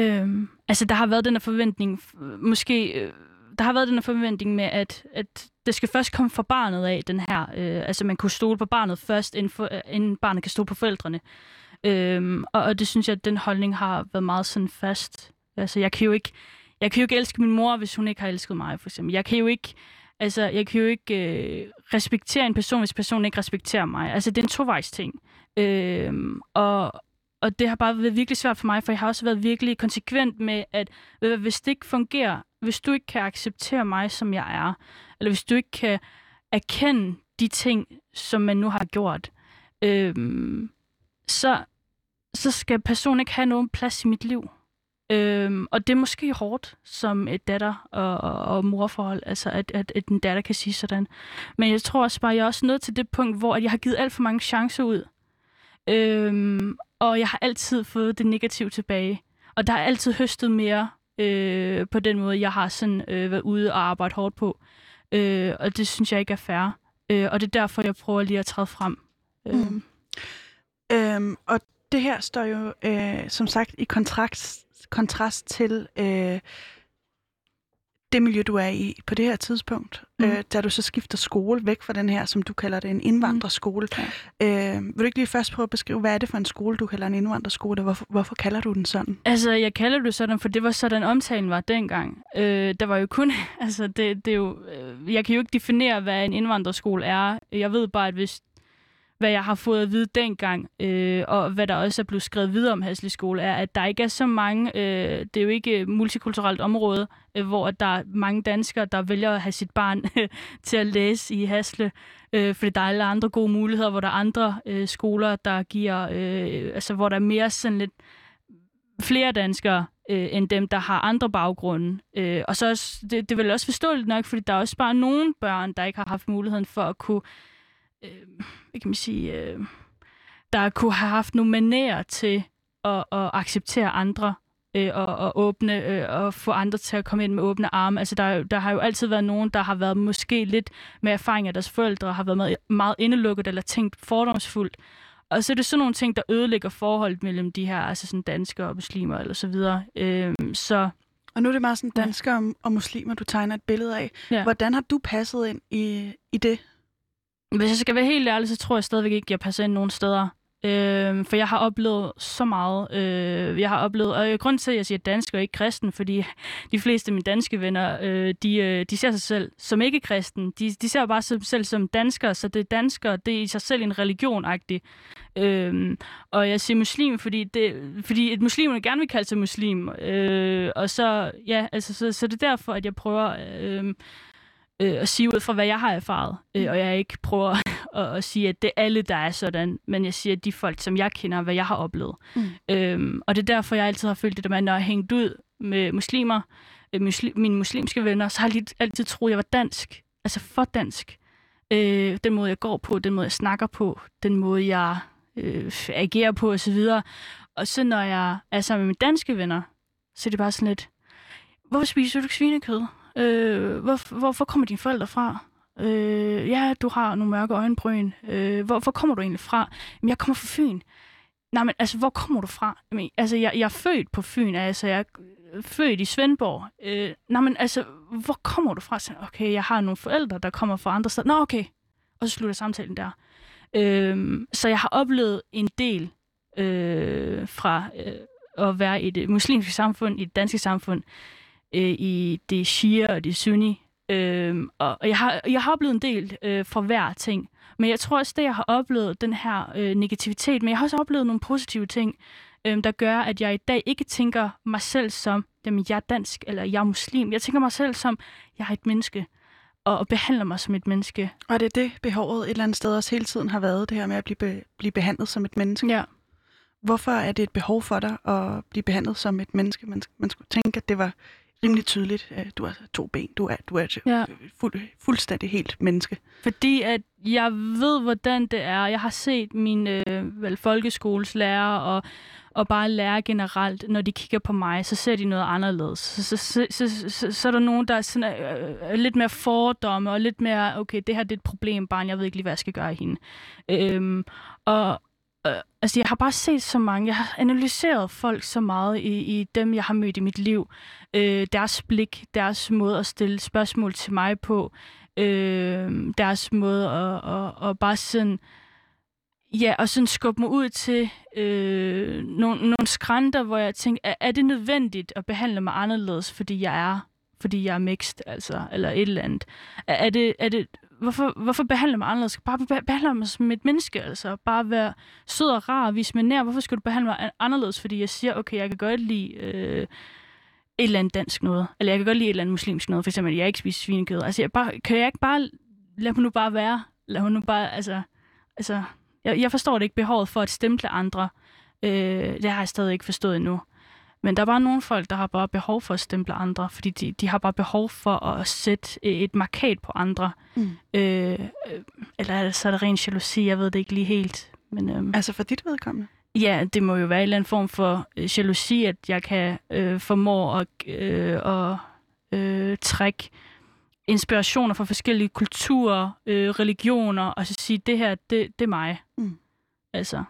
[SPEAKER 2] Øh, altså, der har været den her forventning, måske, øh, der har været den her forventning med, at, at det skal først komme fra barnet af, den her, øh, altså man kunne stole på barnet først, inden, for, øh, inden barnet kan stole på forældrene. Øhm, og, og det synes jeg, at den holdning har været meget sådan fast. Altså, jeg kan jo ikke, jeg kan jo ikke elske min mor, hvis hun ikke har elsket mig, for eksempel. Jeg kan jo ikke, altså, jeg kan jo ikke øh, respektere en person, hvis personen ikke respekterer mig. Altså, det er en tovejs ting. Øh, og, og det har bare været virkelig svært for mig, for jeg har også været virkelig konsekvent med, at hvis det ikke fungerer, hvis du ikke kan acceptere mig, som jeg er, eller hvis du ikke kan erkende de ting, som man nu har gjort, øh, så, så skal personen ikke have nogen plads i mit liv. Øhm, og det er måske hårdt som et datter- og, og, og morforhold, altså at, at, at en datter kan sige sådan. Men jeg tror også bare, jeg er også nået til det punkt, hvor jeg har givet alt for mange chancer ud. Øhm, og jeg har altid fået det negative tilbage. Og der er altid høstet mere øh, på den måde, jeg har sådan øh, været ude og arbejde hårdt på. Øh, og det synes jeg ikke er fair. Øh, og det er derfor, jeg prøver lige at træde frem. Øh. Mm.
[SPEAKER 1] Øhm, og det her står jo øh, som sagt i kontrast, kontrast til øh, det miljø, du er i på det her tidspunkt, mm. øh, da du så skifter skole væk fra den her, som du kalder det, en indvandrerskole. Mm. Øh, vil du ikke lige først prøve at beskrive, hvad er det for en skole, du kalder en indvandrerskole, og hvorfor, hvorfor kalder du den sådan?
[SPEAKER 2] Altså, jeg kalder det sådan, for det var sådan, omtalen var dengang. Øh, der var jo kun, *laughs* altså, det, det er jo, øh, jeg kan jo ikke definere, hvad en indvandrerskole er. Jeg ved bare, at hvis hvad jeg har fået at vide dengang, øh, og hvad der også er blevet skrevet videre om Hasle Skole, er, at der ikke er så mange, øh, det er jo ikke et multikulturelt område, øh, hvor der er mange danskere, der vælger at have sit barn *laughs* til at læse i Hasle, øh, fordi der er alle andre gode muligheder, hvor der er andre øh, skoler, der giver, øh, altså hvor der er mere sådan lidt flere danskere, øh, end dem, der har andre baggrunde. Øh, og så også, det, det er vel også forståeligt nok, fordi der er også bare nogle børn, der ikke har haft muligheden for at kunne øh, hvad kan man sige, øh, der kunne have haft nogle manerer til at, at acceptere andre øh, og, og åbne øh, og få andre til at komme ind med åbne arme. Altså der, der har jo altid været nogen, der har været måske lidt med erfaring af deres forældre, har været meget, meget indelukket eller tænkt fordomsfuldt. Og så er det sådan nogle ting, der ødelægger forholdet mellem de her, altså sådan danskere og muslimer eller så videre. Øh, så
[SPEAKER 1] og nu er det meget sådan danskere ja. og muslimer, du tegner et billede af. Ja. Hvordan har du passet ind i, i det?
[SPEAKER 2] Hvis jeg skal være helt ærlig, så tror jeg stadigvæk ikke, at jeg passer ind nogen steder. Øh, for jeg har oplevet så meget. Øh, jeg har oplevet, og grund til, at jeg siger dansk og ikke kristen, fordi de fleste af mine danske venner, øh, de, øh, de ser sig selv som ikke kristen. De, de ser bare sig selv som danskere, så det er danskere, det er i sig selv en religion -agtig. Øh, og jeg siger muslim, fordi, det, fordi et muslim gerne vil kalde sig muslim. Øh, og så, ja, altså, så, så det er derfor, at jeg prøver... Øh, øh, at sige ud fra, hvad jeg har erfaret. Øh, og jeg ikke prøver *laughs* at, at sige, at det er alle, der er sådan, men jeg siger, at de folk, som jeg kender, hvad jeg har oplevet. Mm. Øhm, og det er derfor, jeg altid har følt det med, når jeg har hængt ud med muslimer, øh, muslim, mine muslimske venner, så har jeg altid troet, at jeg var dansk. Altså for dansk. Øh, den måde, jeg går på, den måde, jeg snakker på, den måde, jeg øh, agerer på osv. Og så når jeg er sammen med mine danske venner, så er det bare sådan lidt, hvorfor spiser du ikke svinekød? Øh, hvor, hvorfor kommer dine forældre fra? Øh, ja, du har nogle mørke øjenbryn. Øh, hvor, hvor kommer du egentlig fra? Jamen, jeg kommer fra Fyn. Nej, men altså, hvor kommer du fra? Jamen, altså, jeg, jeg er født på Fyn, altså, jeg er født i Svendborg. Øh, nej, men altså, hvor kommer du fra? Så, okay, jeg har nogle forældre, der kommer fra andre steder. Nå, okay. Og så slutter samtalen der. Øh, så jeg har oplevet en del øh, fra øh, at være i det muslimske samfund, i det danske samfund, øh, i det shia og det sunni. Øh, og jeg har, jeg har oplevet en del øh, fra hver ting. Men jeg tror også, det jeg har oplevet, den her øh, negativitet, men jeg har også oplevet nogle positive ting, øh, der gør, at jeg i dag ikke tænker mig selv som, jamen jeg er dansk, eller jeg er muslim. Jeg tænker mig selv som, jeg er et menneske, og, og behandler mig som et menneske.
[SPEAKER 1] Og det er det, behovet et eller andet sted også hele tiden har været, det her med at blive, be, blive behandlet som et menneske.
[SPEAKER 2] Ja.
[SPEAKER 1] Hvorfor er det et behov for dig at blive behandlet som et menneske? Man, man skulle tænke, at det var rimelig tydeligt. Du har to ben, du er, du er ja. fuld, fuldstændig helt menneske.
[SPEAKER 2] Fordi at jeg ved, hvordan det er. Jeg har set mine øh, vel, folkeskolelærer og, og bare lærer generelt, når de kigger på mig, så ser de noget anderledes. Så, så, så, så, så, så er der nogen, der er, sådan, øh, er lidt mere fordomme, og lidt mere, okay, det her det er et problem, barn, jeg ved ikke lige, hvad jeg skal gøre i hende. Øhm, og, øh, altså, jeg har bare set så mange, jeg har analyseret folk så meget i, i dem, jeg har mødt i mit liv. Øh, deres blik, deres måde at stille spørgsmål til mig på, øh, deres måde at, at, at bare sådan, ja, og sådan skubbe mig ud til øh, nogle, nogle skrænter, hvor jeg tænker, er, er det nødvendigt at behandle mig anderledes, fordi jeg er fordi jeg er mixed, altså, eller et eller andet. Er, det, er det, hvorfor, hvorfor behandle mig anderledes? Bare behandle mig som et menneske, altså. Bare være sød og rar og vise mig nær. Hvorfor skal du behandle mig anderledes? Fordi jeg siger, okay, jeg kan godt lide øh, et eller andet dansk noget. Eller jeg kan godt lide et eller andet muslimsk noget. For eksempel, jeg ikke spiser svinekød. Altså, jeg bare, kan jeg ikke bare... Lad mig nu bare være. Lad mig nu bare... Altså, altså jeg, jeg forstår det ikke behovet for at stemple andre. Øh, det har jeg stadig ikke forstået endnu. Men der er bare nogle folk, der har bare behov for at stemple andre, fordi de, de har bare behov for at sætte et markat på andre. Mm. Øh, eller er så er det ren jalousi, jeg ved det ikke lige helt. Men, øhm,
[SPEAKER 1] altså for dit vedkommende?
[SPEAKER 2] Ja, det må jo være en eller anden form for øh, jalousi, at jeg kan øh, formå at, øh, at øh, trække inspirationer fra forskellige kulturer, øh, religioner, og så sige, det her, det, det er mig. Mm. Altså.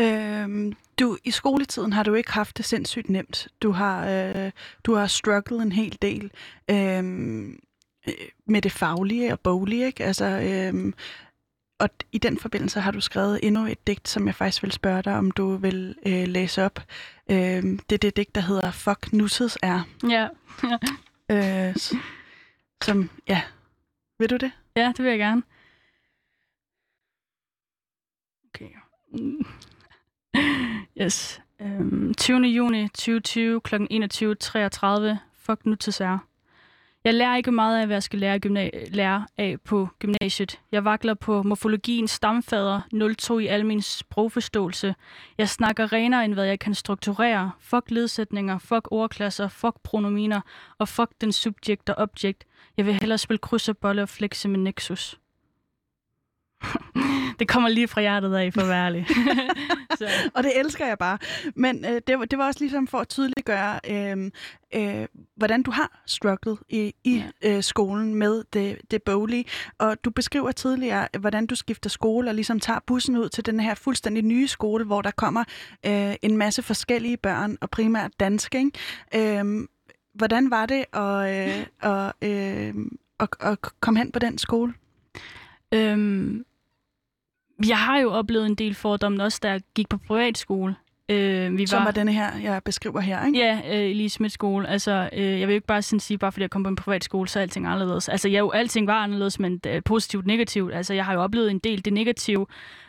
[SPEAKER 1] Øhm, du, I skoletiden har du ikke haft det sindssygt nemt. Du har, øh, du har strugglet en hel del øh, med det faglige og boglige, ikke? Altså, øh, og i den forbindelse har du skrevet endnu et digt, som jeg faktisk vil spørge dig, om du vil øh, læse op. Øh, det er det digt, der hedder Fuck Nusses er.
[SPEAKER 2] Ja.
[SPEAKER 1] øh, som, ja. Vil du det?
[SPEAKER 2] Ja, det vil jeg gerne. Okay. Mm. *laughs* Yes. Øhm, um, 20. juni 2020 kl. 21.33. Fuck nu til sær. Jeg lærer ikke meget af, hvad jeg skal lære, gymna- lære af på gymnasiet. Jeg vakler på morfologiens stamfader, 02 i al min sprogforståelse. Jeg snakker renere, end hvad jeg kan strukturere. Fuck ledsætninger, fuck ordklasser, fuck pronominer, og fuck den subjekt og objekt. Jeg vil hellere spille kryds og bolle og flexe med Nexus. *laughs* det kommer lige fra hjertet af, for værlig. *laughs*
[SPEAKER 1] så. Og det elsker jeg bare. Men øh, det, var, det var også ligesom for at tydeliggøre, øh, øh, hvordan du har strugglet i, i ja. øh, skolen med det, det boglige. Og du beskriver tidligere, hvordan du skifter skole og ligesom tager bussen ud til den her fuldstændig nye skole, hvor der kommer øh, en masse forskellige børn, og primært danske. Ikke? Øh, hvordan var det at, øh, at, øh, at, at komme hen på den skole?
[SPEAKER 2] Øhm, jeg har jo oplevet en del fordomme også, jeg gik på privatskole.
[SPEAKER 1] Øh, vi Som var, var denne her, jeg beskriver her, ikke?
[SPEAKER 2] Ja, øh, Elise Schmidt skole. Altså, øh, jeg vil ikke bare sådan sige, bare fordi jeg kom på en privat skole, så er alting anderledes. Altså, jeg, jo, alting var anderledes, men øh, positivt negativt. Altså, jeg har jo oplevet en del det negative,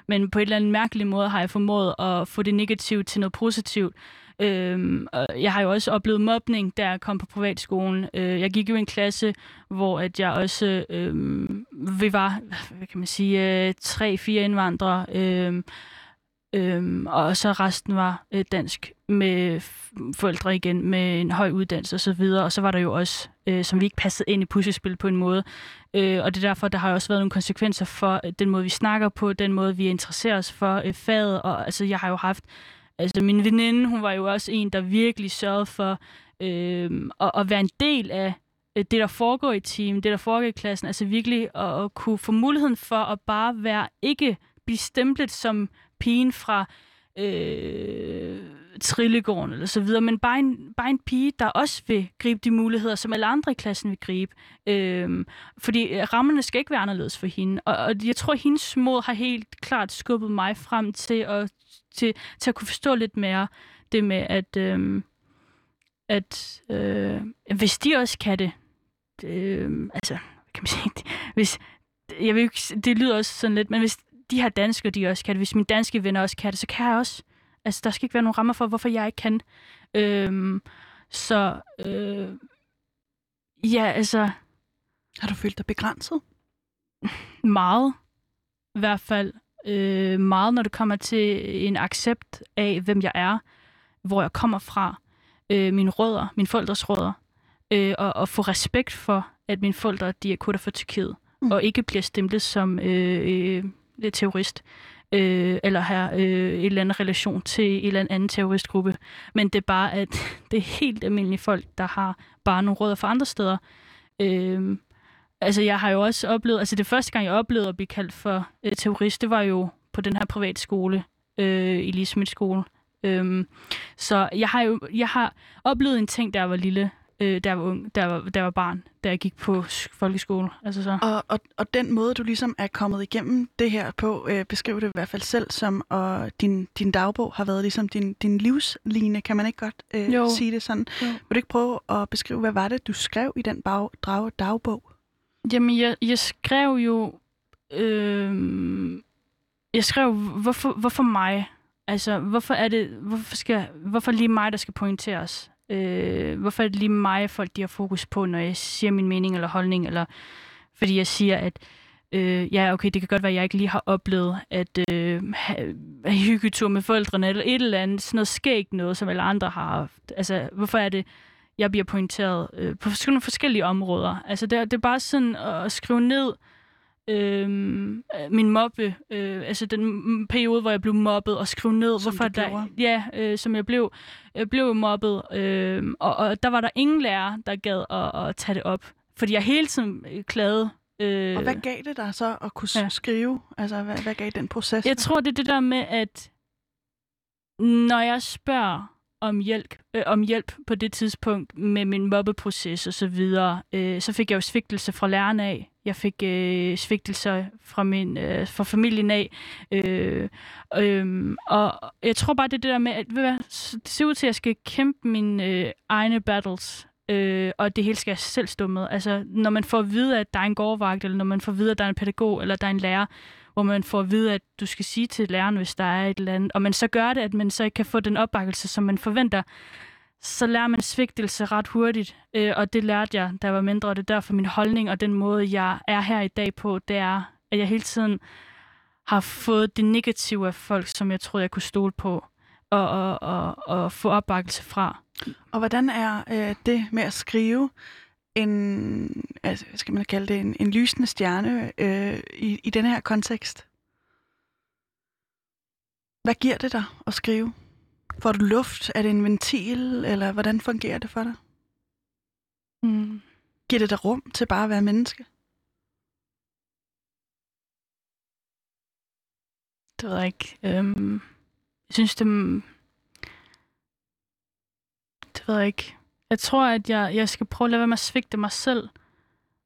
[SPEAKER 2] men på et eller andet mærkeligt måde har jeg formået at få det negative til noget positivt. Øhm, og jeg har jo også oplevet mobning, da jeg kom på privatskolen. Øh, jeg gik jo i en klasse, hvor at jeg også, øh, vi var, hvad kan man sige, øh, tre-fire indvandrere, øh, øh, og så resten var øh, dansk med forældre igen med en høj uddannelse osv., og, så videre. og så var der jo også, øh, som vi ikke passede ind i puslespil på en måde. Øh, og det er derfor, der har også været nogle konsekvenser for øh, den måde, vi snakker på, den måde, vi interesserer os for øh, faget, og altså, jeg har jo haft Altså min veninde, hun var jo også en, der virkelig sørgede for øh, at, at være en del af øh, det, der foregår i team, det, der foregår i klassen. Altså virkelig at, at kunne få muligheden for at bare være, ikke blive stemplet som pigen fra øh, Trillegården eller så videre, men bare en, bare en pige, der også vil gribe de muligheder, som alle andre i klassen vil gribe. Øhm, fordi øh, rammerne skal ikke være anderledes for hende. Og, og jeg tror, at hendes mod har helt klart skubbet mig frem til at til, til at kunne forstå lidt mere det med, at, øhm, at øh, hvis de også kan det, øh, altså, kan man sige, *laughs* hvis, jeg vil ikke, det lyder også sådan lidt, men hvis de her danskere, de også kan det, hvis mine danske venner også kan det, så kan jeg også. Altså, der skal ikke være nogen rammer for, hvorfor jeg ikke kan. Øh, så, øh, ja, altså...
[SPEAKER 1] Har du følt dig begrænset? *laughs*
[SPEAKER 2] Meget, i hvert fald øh, meget, når det kommer til en accept af, hvem jeg er, hvor jeg kommer fra, øh, mine rødder, mine forældres rødder, øh, og, og få respekt for, at mine forældre de er kutter for Tyrkiet, mm. og ikke bliver stemplet som øh, øh, terrorist, øh, eller have øh, en eller anden relation til en eller anden terroristgruppe. Men det er bare, at *laughs* det er helt almindelige folk, der har bare nogle rødder fra andre steder. Øh, Altså, jeg har jo også oplevet, altså det første gang, jeg oplevede at blive kaldt for øh, terrorist, det var jo på den her privatskole, øh, i skole. Øhm, så jeg har jo jeg har oplevet en ting, der var lille, øh, da jeg var ung, da jeg var, da jeg var barn, da jeg gik på folkeskole. Altså så.
[SPEAKER 1] Og, og, og den måde, du ligesom er kommet igennem det her på, øh, beskriver det i hvert fald selv som, og din, din dagbog har været ligesom din, din livsline, kan man ikke godt øh, sige det sådan? Jo. Vil du ikke prøve at beskrive, hvad var det, du skrev i den bag, drag, dagbog?
[SPEAKER 2] Jamen, jeg, jeg skrev jo... Øh, jeg skrev, hvorfor, hvorfor mig? Altså, hvorfor er det... Hvorfor, skal, hvorfor lige mig, der skal pointeres? Øh, hvorfor er det lige mig, folk de har fokus på, når jeg siger min mening eller holdning? Eller fordi jeg siger, at øh, ja, okay, det kan godt være, at jeg ikke lige har oplevet at øh, have hyggetur med forældrene, eller et eller andet, sådan noget skægt noget, som alle andre har haft. Altså, hvorfor er det jeg bliver pointeret øh, på nogle forskellige områder. Altså det, det er bare sådan at skrive ned øh, min mobbe, øh, altså den periode, hvor jeg blev mobbet, og skrive ned,
[SPEAKER 1] som
[SPEAKER 2] hvorfor der, ja, øh, som jeg blev, jeg blev mobbet, øh, og, og der var der ingen lærer, der gad at, at tage det op, fordi jeg hele tiden øh, klagede
[SPEAKER 1] Øh, og hvad gav det dig så at kunne ja. skrive? Altså, hvad, hvad gav den proces?
[SPEAKER 2] Jeg tror, det er det der med, at når jeg spørger om hjælp, øh, om hjælp på det tidspunkt med min mobbeproces og så videre. Øh, så fik jeg jo svigtelse fra lærerne af. Jeg fik øh, svigtelser fra min øh, fra familien af. Øh, øh, og jeg tror bare, det er det der med, at ved hvad, det ser ud til, at jeg skal kæmpe mine øh, egne battles. Øh, og det hele skal jeg selv stå med. Altså, når man får at vide, at der er en gårdvagt, eller når man får at vide, at der er en pædagog, eller der er en lærer, hvor man får at vide, at du skal sige til læreren, hvis der er et eller andet, og man så gør det, at man så ikke kan få den opbakkelse, som man forventer, så lærer man svigtelse ret hurtigt, øh, og det lærte jeg, da jeg var mindre, og det er derfor min holdning og den måde, jeg er her i dag på, det er, at jeg hele tiden har fået det negative af folk, som jeg troede, jeg kunne stole på, og, og, og, og få opbakkelse fra.
[SPEAKER 1] Og hvordan er øh, det med at skrive en, altså, hvad skal man kalde det, en, en lysende stjerne øh, i, i den her kontekst? Hvad giver det dig at skrive? Får du luft? Er det en ventil? Eller hvordan fungerer det for dig? Mm. Giver det dig rum til bare at være menneske?
[SPEAKER 2] Det ved jeg ikke. Øhm, jeg synes, det... Det ved jeg ikke. Jeg tror, at jeg, jeg skal prøve at lade være med at svigte mig selv.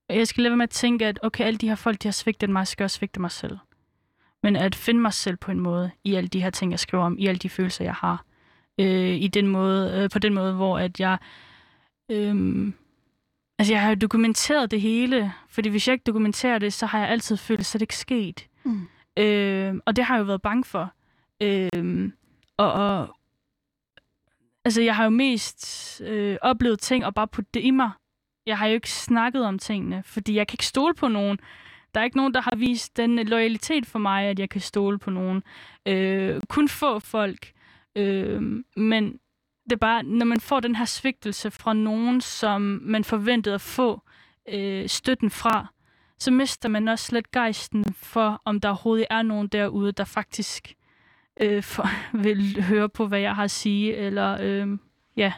[SPEAKER 2] Jeg skal lade være med at tænke, at okay, alle de her folk, de har svigtet mig, skal også svigte mig selv. Men at finde mig selv på en måde, i alle de her ting, jeg skriver om, i alle de følelser, jeg har. Øh, i den måde, øh, på den måde, hvor at jeg... Øh, altså, jeg har dokumenteret det hele, fordi hvis jeg ikke dokumenterer det, så har jeg altid følt, at det ikke sket. Mm. Øh, og det har jeg jo været bange for. Øh, og, og altså, jeg har jo mest øh, oplevet ting og bare putte det i mig. Jeg har jo ikke snakket om tingene, fordi jeg kan ikke stole på nogen. Der er ikke nogen, der har vist den loyalitet for mig, at jeg kan stole på nogen. Øh, kun få folk. Øh, men det er bare, når man får den her svigtelse fra nogen, som man forventede at få øh, støtten fra, så mister man også lidt gejsten for, om der overhovedet er nogen derude, der faktisk øh, for, *laughs* vil høre på, hvad jeg har at sige, eller øh, ja.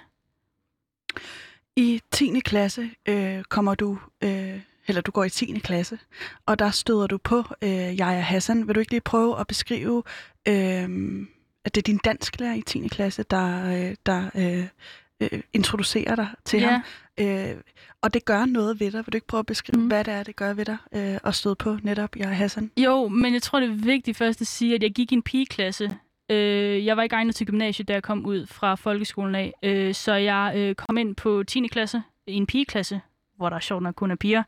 [SPEAKER 1] I 10. klasse øh, kommer du, øh, eller du går i 10. klasse, og der støder du på øh, Jaja Hassan. Vil du ikke lige prøve at beskrive, øh, at det er din dansklærer i 10. klasse, der, øh, der øh, øh, introducerer dig til
[SPEAKER 2] Ja.
[SPEAKER 1] ham? Øh, og det gør noget ved dig. Vil du ikke prøve at beskrive, mm. Hvad det er, det gør ved dig øh, at støde på netop Jaja Hassan?
[SPEAKER 2] Jo, men jeg tror, det er vigtigt først at sige, at jeg gik i en pigeklasse. Øh, jeg var ikke egnet til gymnasiet, da jeg kom ud fra folkeskolen af. Øh, så jeg øh, kom ind på 10. klasse i en pigeklasse, hvor der sjovt nok kun er piger.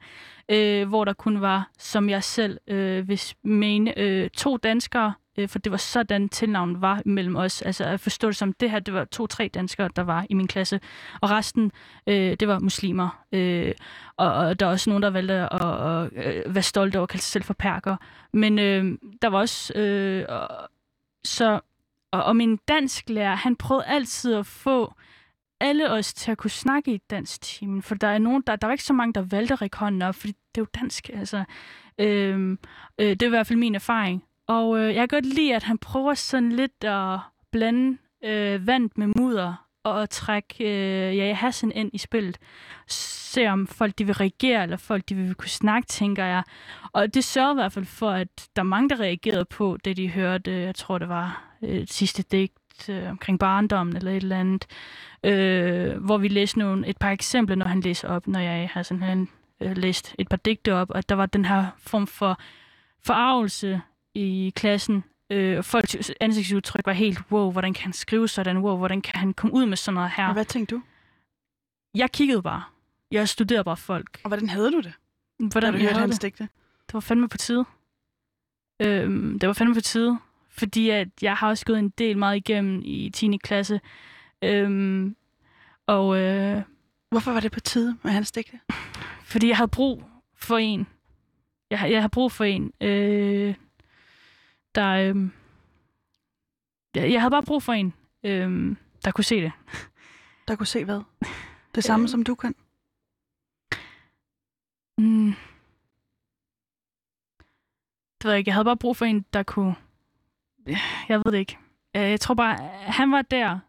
[SPEAKER 2] Øh, hvor der kun var, som jeg selv øh, hvis mene, øh, to danskere. Øh, for det var sådan tilnavnet var mellem os. Altså at forstå det som, det her, det var to-tre danskere, der var i min klasse. Og resten, øh, det var muslimer. Øh, og, og der er også nogen, der valgte at, at, at øh, være stolte over at kalde sig selv for perker. Men øh, der var også... Øh, så, og, og min dansklærer, han prøvede altid at få alle os til at kunne snakke i dansk timen, For der er nogen, der, der var ikke så mange, der valgte at række hånden op, fordi det er jo dansk. Altså, øh, øh, det er i hvert fald min erfaring. Og øh, jeg kan godt lide, at han prøver sådan lidt at blande øh, vand med mudder og at trække øh, ja, Hassan ind i spillet. Se om folk de vil reagere, eller folk de vil kunne snakke, tænker jeg. Og det sørger i hvert fald for, at der er mange, der reagerede på det, de hørte. Jeg tror, det var øh, et sidste digt øh, omkring barndommen eller et eller andet. Øh, hvor vi læste nogle, et par eksempler, når han læste op, når jeg har sådan han, øh, læst et par digte op, og der var den her form for forarvelse i klassen. Øh, og folks ansigtsudtryk var helt, wow, hvordan kan han skrive sådan, wow, hvordan kan han komme ud med sådan noget her.
[SPEAKER 1] Og hvad tænkte du?
[SPEAKER 2] Jeg kiggede bare. Jeg studerede bare folk.
[SPEAKER 1] Og hvordan havde du det,
[SPEAKER 2] Hvordan
[SPEAKER 1] da du hørte
[SPEAKER 2] havde
[SPEAKER 1] hans
[SPEAKER 2] det.
[SPEAKER 1] digte?
[SPEAKER 2] Det var fandme på tide. Øhm, det var fandme på tide, fordi at jeg har også gået en del meget igennem i 10. klasse. Øhm, og øh,
[SPEAKER 1] Hvorfor var det på tide med hans digte? *laughs*
[SPEAKER 2] fordi jeg havde brug for en. Jeg, jeg har brug for en, øh, der... Øh, jeg, havde bare brug for en, øh, der kunne se det.
[SPEAKER 1] Der kunne se hvad? Det samme,
[SPEAKER 2] Øh.
[SPEAKER 1] som du kan?
[SPEAKER 2] Mm. Det ved jeg ikke. Jeg havde bare brug for en, der kunne... Jeg ved det ikke. Øh, Jeg tror bare, han var der,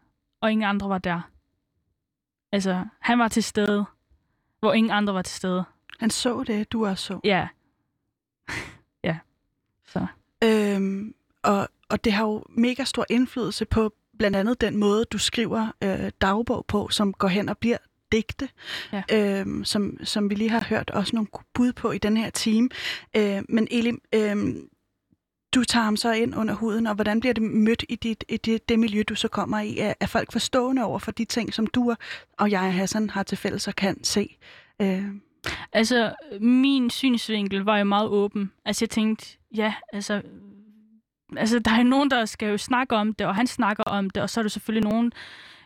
[SPEAKER 2] og ingen andre var der. Altså, han var til stede, hvor ingen andre var til stede.
[SPEAKER 1] Han så det, du også så.
[SPEAKER 2] Ja. *laughs* ja. Så.
[SPEAKER 1] Øhm, og, og det har jo mega stor indflydelse på blandt andet den måde, du skriver øh, dagbog på, som går hen og bliver digte,
[SPEAKER 2] Ja.
[SPEAKER 1] øhm, som, som vi lige har hørt også nogle bud på i den her time. Øh, men Eli, øh, du tager ham så ind under huden, og hvordan bliver det mødt i, dit, i det, det miljø, du så kommer i? Er, er folk forstående over for de ting, som du og- og jeg, Hassan, har til fælles og kan se? Øh,
[SPEAKER 2] Altså, min synsvinkel var jo meget åben. Altså, jeg tænkte, ja, altså... Altså, der er nogen, der skal jo snakke om det, og han snakker om det, og så er der selvfølgelig nogen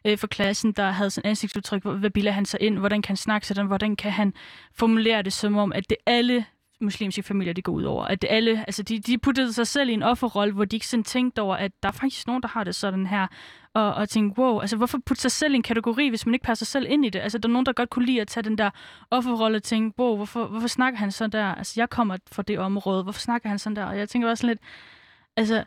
[SPEAKER 2] øh, fra klassen, der havde sådan ansigtsudtryk, hvad bilder han sig ind, hvordan kan han snakke sådan, hvordan kan han formulere det som om, at det alle muslimske familier, de går ud over. At det alle, altså de, de puttede sig selv i en offerrolle, hvor de ikke sådan tænkte over, at der er faktisk nogen, der har det sådan her. Og, og tænkte, wow, altså hvorfor putte sig selv i en kategori, hvis man ikke passer sig selv ind i det? Altså der er nogen, der godt kunne lide at tage den der offerrolle og tænke, wow, hvorfor, hvorfor snakker han sådan der? Altså jeg kommer fra det område, hvorfor snakker han sådan der? Og jeg tænker også sådan lidt, altså,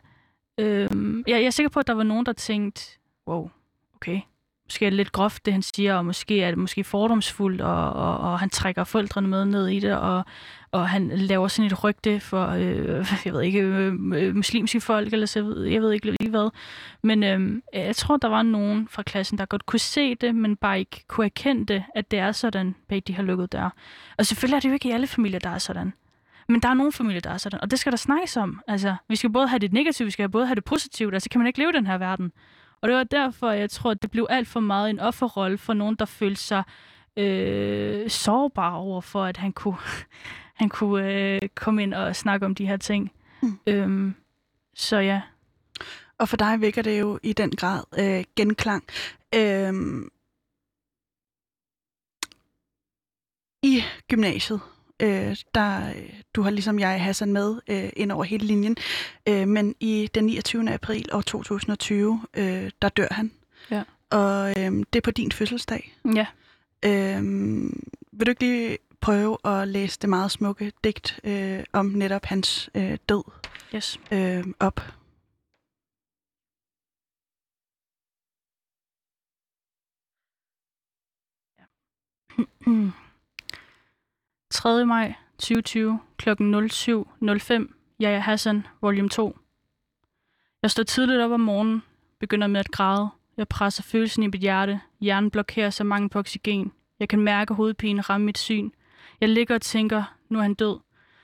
[SPEAKER 2] øhm, jeg, jeg er sikker på, at der var nogen, der tænkte, wow, okay, måske er det lidt groft, det han siger, og måske er det måske fordomsfuldt, og, og, og han trækker forældrene med ned i det, og, og han laver sådan et rygte for, øh, *laughs* jeg ved ikke, øh, øh, muslimske folk, eller så jeg ved, jeg ved ikke lige hvad. Men øh, jeg tror, der var nogen fra klassen, der godt kunne se det, men bare ikke kunne erkende det, at det er sådan, bag de har lukket der. Og selvfølgelig er det jo ikke i alle familier, der er sådan. Men der er nogle familier, der er sådan, og det skal der snakkes om. Altså, vi skal både have det negative, vi skal både have det positivt, altså kan man ikke leve i den her verden. Og det var derfor, jeg tror, at det blev alt for meget en offerrolle for nogen, der følte sig øh, sårbare over for, at han kunne, *laughs* han kunne øh, komme ind og snakke om de her ting.
[SPEAKER 1] Mm.
[SPEAKER 2] Øhm, så ja.
[SPEAKER 1] Og for dig vækker det jo i den grad øh, genklang. Øhm, I gymnasiet, øh, der du har ligesom jeg Hassan med øh, ind over hele linjen, øh, men i den 29. april år 2020, øh, der dør han.
[SPEAKER 2] Ja.
[SPEAKER 1] Og øh, det er på din fødselsdag.
[SPEAKER 2] Ja.
[SPEAKER 1] Øh, vil du ikke lige prøve at læse det meget smukke digt øh, om netop hans øh, død
[SPEAKER 2] Yes.
[SPEAKER 1] øh, op? *clears throat*
[SPEAKER 2] Mm. 3. maj 2020 kl. 07.05. Yahya Hassan, volume 2. Jeg står tidligt op om morgenen, begynder med at græde. Jeg presser følelsen i mit hjerte. Hjernen blokerer så mange på oxygen. Jeg kan mærke hovedpinen ramme mit syn. Jeg ligger og tænker, nu er han død.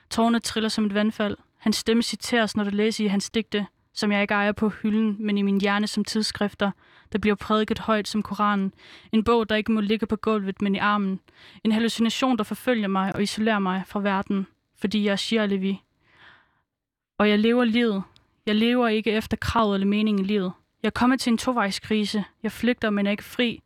[SPEAKER 2] Tårne triller som et vandfald. Hans stemme citeres, når du læser i hans digte, som jeg ikke ejer på hylden, men i min hjerne som tidsskrifter, der bliver prædiket højt som Koranen. En bog, der ikke må ligge på gulvet, men i armen. En hallucination, der forfølger mig og isolerer mig fra verden, fordi jeg er Shia Levi. Og jeg lever livet. Jeg lever ikke efter krav eller meningen i livet. Jeg er kommet til en tovejskrise. Jeg flygter, men er ikke fri.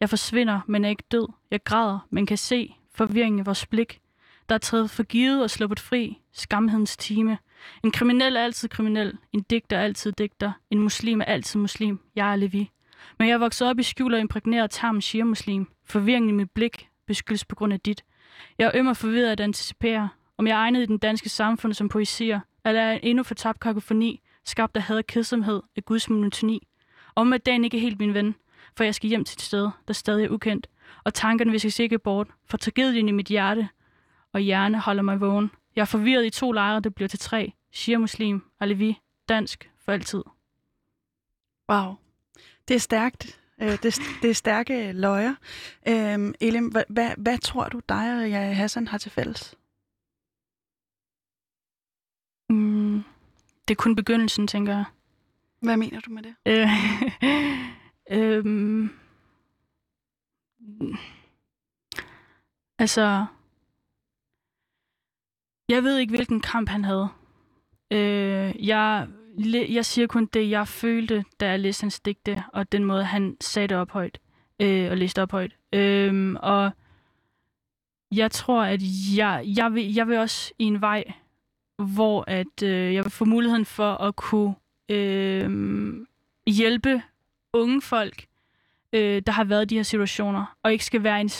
[SPEAKER 2] Jeg forsvinder, men er ikke død. Jeg græder, men kan se forvirringen i vores blik. Der er taget for givet og sluppet fri. Skamhedens time. En kriminel er altid kriminel. En digter er altid digter. En muslim er altid muslim. Jeg er Levi. Men jeg voksede op i skjul og imprægneret tarmen shia-muslim. Forvirringen i mit blik beskyldes på grund af dit. Jeg er øm og forvirret at anticipere, om jeg er egnet i den danske samfund som poesier, eller er en endnu for tabt kakofoni, skabt af had og kedsomhed af Guds monotoni. Om at dagen ikke er helt min ven, for jeg skal hjem til et sted, der stadig er ukendt, og tankerne vil sig ikke bort, for tragedien i mit hjerte og hjerne holder mig vågen. Jeg er forvirret i to lejre, det bliver til tre. Shia-muslim, Alevi, dansk, for altid.
[SPEAKER 1] Wow. Det er stærkt. Øh, det, det er stærke løjer. Øhm, Elim, hvad, hvad, hvad tror du, dig og jeg Hassan har til fælles?
[SPEAKER 2] Mm, det er kun begyndelsen, tænker jeg.
[SPEAKER 1] Hvad mener du med det?
[SPEAKER 2] Øh, *laughs* øhm, altså, jeg ved ikke, hvilken kamp han havde. Øh, jeg, jeg siger kun det, jeg følte, da jeg læste hans digte, og den måde, han sagde det op højt, øh, og læste op højt. Øh, og jeg tror, at jeg, jeg, vil, jeg vil også i en vej, hvor at øh, jeg vil få muligheden for at kunne øh, hjælpe unge folk, øh, der har været de her situationer, og ikke skal være en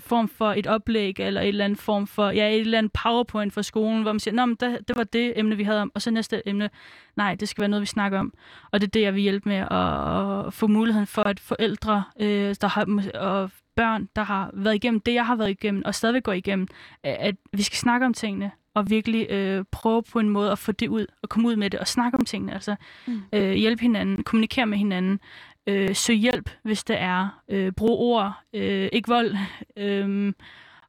[SPEAKER 2] form for et oplæg, eller et eller andet form for, ja, et eller andet powerpoint for skolen, hvor man siger, Nå, men det, det var det emne, vi havde om, og så næste emne, nej, det skal være noget, vi snakker om. Og det er det, jeg vil hjælpe med at, at få muligheden for, at forældre, øh, der har, og børn, der har været igennem det, jeg har været igennem, og stadigvæk går igennem, at vi skal snakke om tingene, og virkelig øh, prøve på en måde at få det ud, og komme ud med det, og snakke om tingene, altså mm. øh, hjælpe hinanden, kommunikere med hinanden, øh, søg hjælp, hvis det er, øh, brug ord, øh, ikke vold, øh,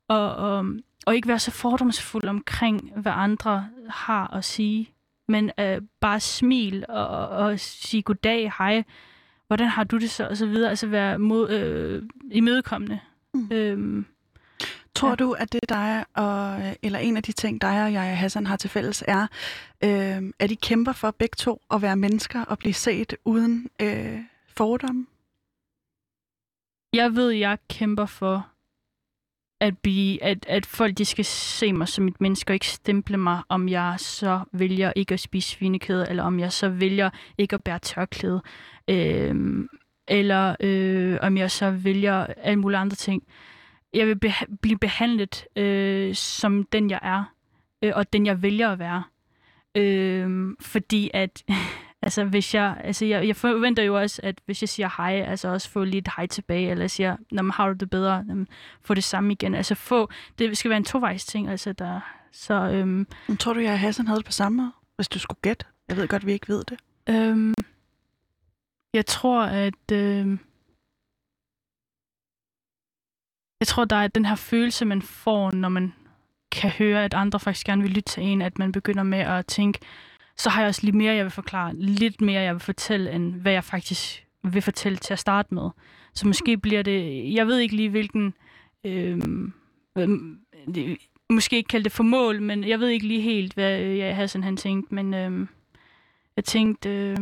[SPEAKER 2] og, og, og ikke være så fordomsfuld omkring, hvad andre har at sige, men øh, bare smil og, og sige goddag, hej, hvordan har du det så, og så videre, altså være mod, øh, imødekommende. Mm. Øh,
[SPEAKER 1] Tror ja. du, at det dig og, eller en af de ting, dig og jeg Hassan har til fælles, er, øh, at I kæmper for begge to at være mennesker og blive set uden øh, fordomme?
[SPEAKER 2] Jeg ved, jeg kæmper for, at, blive, at, at folk de skal se mig som et menneske og ikke stemple mig, om jeg så vælger ikke at spise svinekød, eller om jeg så vælger ikke at bære tørklæde, øh, eller øh, om jeg så vælger alle mulige andre ting jeg vil beha- blive behandlet øh, som den, jeg er, øh, og den, jeg vælger at være. Øh, fordi at, *laughs* altså hvis jeg, altså jeg, jeg forventer jo også, at hvis jeg siger hej, altså også få lidt hej tilbage, eller siger, når man har du det bedre, få det samme igen. Altså få, det skal være en tovejs ting, altså der, så... Øhm,
[SPEAKER 1] Men tror du, jeg Hassan havde det på samme måde, hvis du skulle gætte? Jeg ved godt, vi ikke ved det.
[SPEAKER 2] Øhm, jeg tror, at... Øh, jeg tror, der er den her følelse, man får, når man kan høre, at andre faktisk gerne vil lytte til en, at man begynder med at tænke, så har jeg også lidt mere, jeg vil forklare, lidt mere, jeg vil fortælle, end hvad jeg faktisk vil fortælle til at starte med. Så måske bliver det, jeg ved ikke lige, hvilken, øh, det, måske ikke kalde det for mål, men jeg ved ikke lige helt, hvad jeg havde sådan han tænkt, men øh, jeg tænkte øh,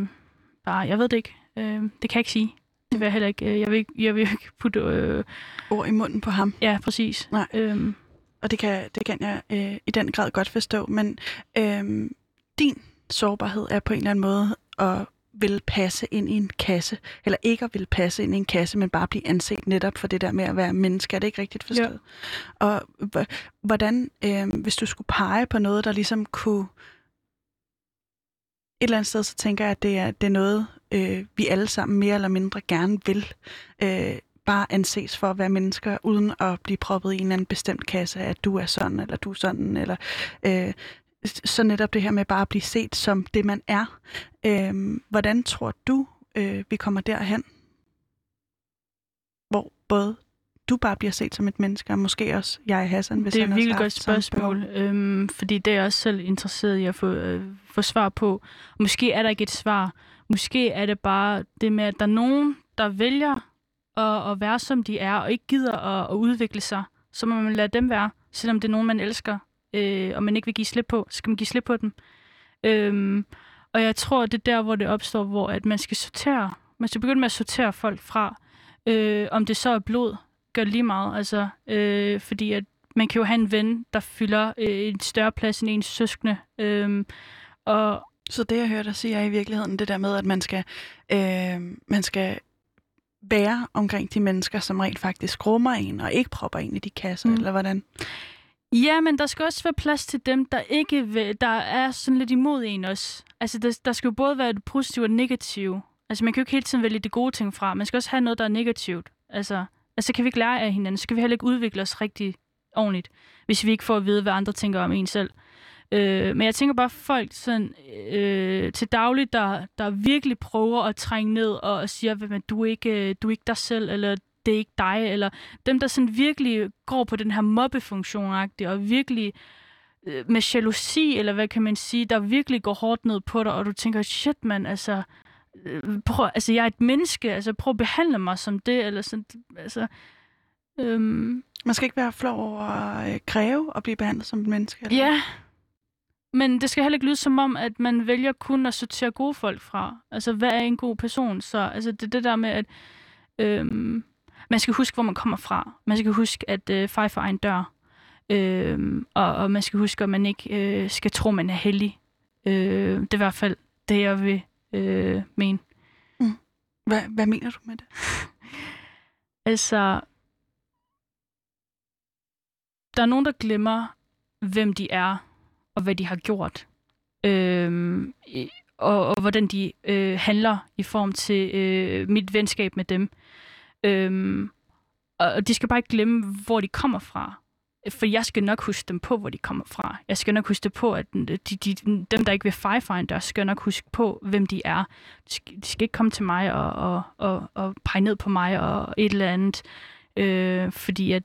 [SPEAKER 2] bare, jeg ved det ikke, øh, det kan jeg ikke sige. Det vil jeg heller ikke. øh, Jeg vil ikke, jeg vil ikke putte... Øh,
[SPEAKER 1] Ord i munden på ham.
[SPEAKER 2] ja, præcis.
[SPEAKER 1] Nej.
[SPEAKER 2] Øhm,
[SPEAKER 1] Og det kan, det kan jeg øh, i den grad godt forstå. Men øh, din sårbarhed er på en eller anden måde at vil passe ind i en kasse. Eller ikke at vil passe ind i en kasse, men bare blive anset netop for det der med at være menneske. Er det ikke rigtigt forstået? Og h- hvordan, øh, hvis du skulle pege på noget, der ligesom kunne... Et eller andet sted, så tænker jeg, at det er, det er noget, øh, vi alle sammen mere eller mindre gerne vil. Øh, bare anses for at være mennesker, uden at blive proppet i en eller anden bestemt kasse, at du er sådan, eller du er sådan, eller øh, så netop det her med bare at blive set som det, man er. Øh, hvordan tror du, øh, vi kommer derhen? Hvor både du bare bliver set som et menneske, og måske også jeg, Hassan, hvis
[SPEAKER 2] det er et virkelig godt spørgsmål, øhm, fordi det er jeg også selv interesseret i at få, øh, få svar på. Måske er der ikke et svar. Måske er det bare det med, at der er nogen, der vælger at, at være, som de er, og ikke gider at, at udvikle sig. Så må man lade dem være, selvom det er nogen, man elsker, øh, og man ikke vil give slip på. Så skal man give slip på dem. Øhm, og jeg tror, det er der, hvor det opstår, hvor at man skal sortere. Man skal begynde med at sortere folk fra. Øh, om det så er blod, gør lige meget. Altså, øh, fordi at man kan jo have en ven, der fylder øh, en større plads end ens søskende. Øh, og
[SPEAKER 1] Så det, jeg hører dig sige, er i virkeligheden det der med, at man skal, øh, man skal være omkring de mennesker, som rent faktisk rummer en, og ikke propper en i de kasser,
[SPEAKER 2] mm.
[SPEAKER 1] eller hvordan?
[SPEAKER 2] Ja, men der skal også være plads til dem, der ikke vil, der er sådan lidt imod en også. Altså, der, der skal jo både være det positive og det negative. Altså, man kan jo ikke hele tiden vælge det gode ting fra. Man skal også have noget, der er negativt. Altså, altså kan vi ikke lære af hinanden, så kan vi heller ikke udvikle os rigtig ordentligt, hvis vi ikke får at vide, hvad andre tænker om en selv. Øh, men jeg tænker bare folk sådan, øh, til daglig, der, der virkelig prøver at trænge ned og, og siger, at du er, ikke, øh, du er ikke dig selv, eller det er ikke dig, eller dem, der sådan virkelig går på den her mobbefunktion og virkelig øh, med jalousi, eller hvad kan man sige, der virkelig går hårdt ned på dig, og du tænker, shit mand, altså, øh, prøv, altså jeg er et menneske, altså prøv at behandle mig som det, eller sådan, altså, øhm,
[SPEAKER 1] Man skal ikke være flov over at øh, kræve at blive behandlet som et menneske. Eller?
[SPEAKER 2] Ja, men det skal heller ikke lyde som om, at man vælger kun at sortere gode folk fra. Altså, hvad er en god person? Så altså, det er det der med, at øhm, man skal huske, hvor man kommer fra. Man skal huske, at øh, fej for egen dør. Øhm, og, og man skal huske, at man ikke øh, skal tro, man er heldig. Øh, det er i hvert fald det, jeg vil øh, mene.
[SPEAKER 1] Hvad, hvad mener du med det? *laughs*
[SPEAKER 2] Altså, der er nogen, der glemmer, hvem de er, og hvad de har gjort. I- og, og hvordan de øh, handler i form til øh, mit venskab med dem. Øhm, og de skal bare ikke glemme, hvor de kommer fra. For jeg skal nok huske dem på, hvor de kommer fra. Jeg skal nok huske det på, at de, de, dem, der ikke vil feje for en dør, skal nok huske på, hvem de er. De skal, de skal ikke komme til mig og, og, og, og pege ned på mig og et eller andet. Øh, fordi at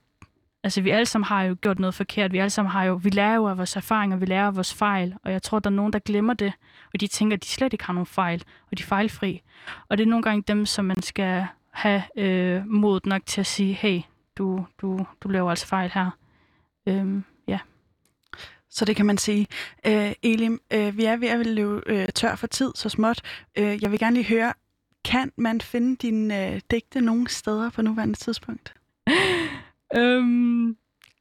[SPEAKER 2] altså, vi alle sammen har jo gjort noget forkert. Vi alle sammen har jo, vi lærer jo af vores erfaringer, vi lærer af vores fejl. Og jeg tror, der er nogen, der glemmer det. Og de tænker, at de slet ikke har nogen fejl. Og de er fejlfri. Og det er nogle gange dem, som man skal have øh, mod nok til at sige, hey, du, du, du laver altså fejl her. Øhm, ja.
[SPEAKER 1] Så det kan man sige. Øh, Elim, øh, vi er ved at løbe øh, tør for tid så småt. Øh, jeg vil gerne lige høre, kan man finde dine øh, digte nogle steder på nuværende tidspunkt? *laughs*
[SPEAKER 2] øhm,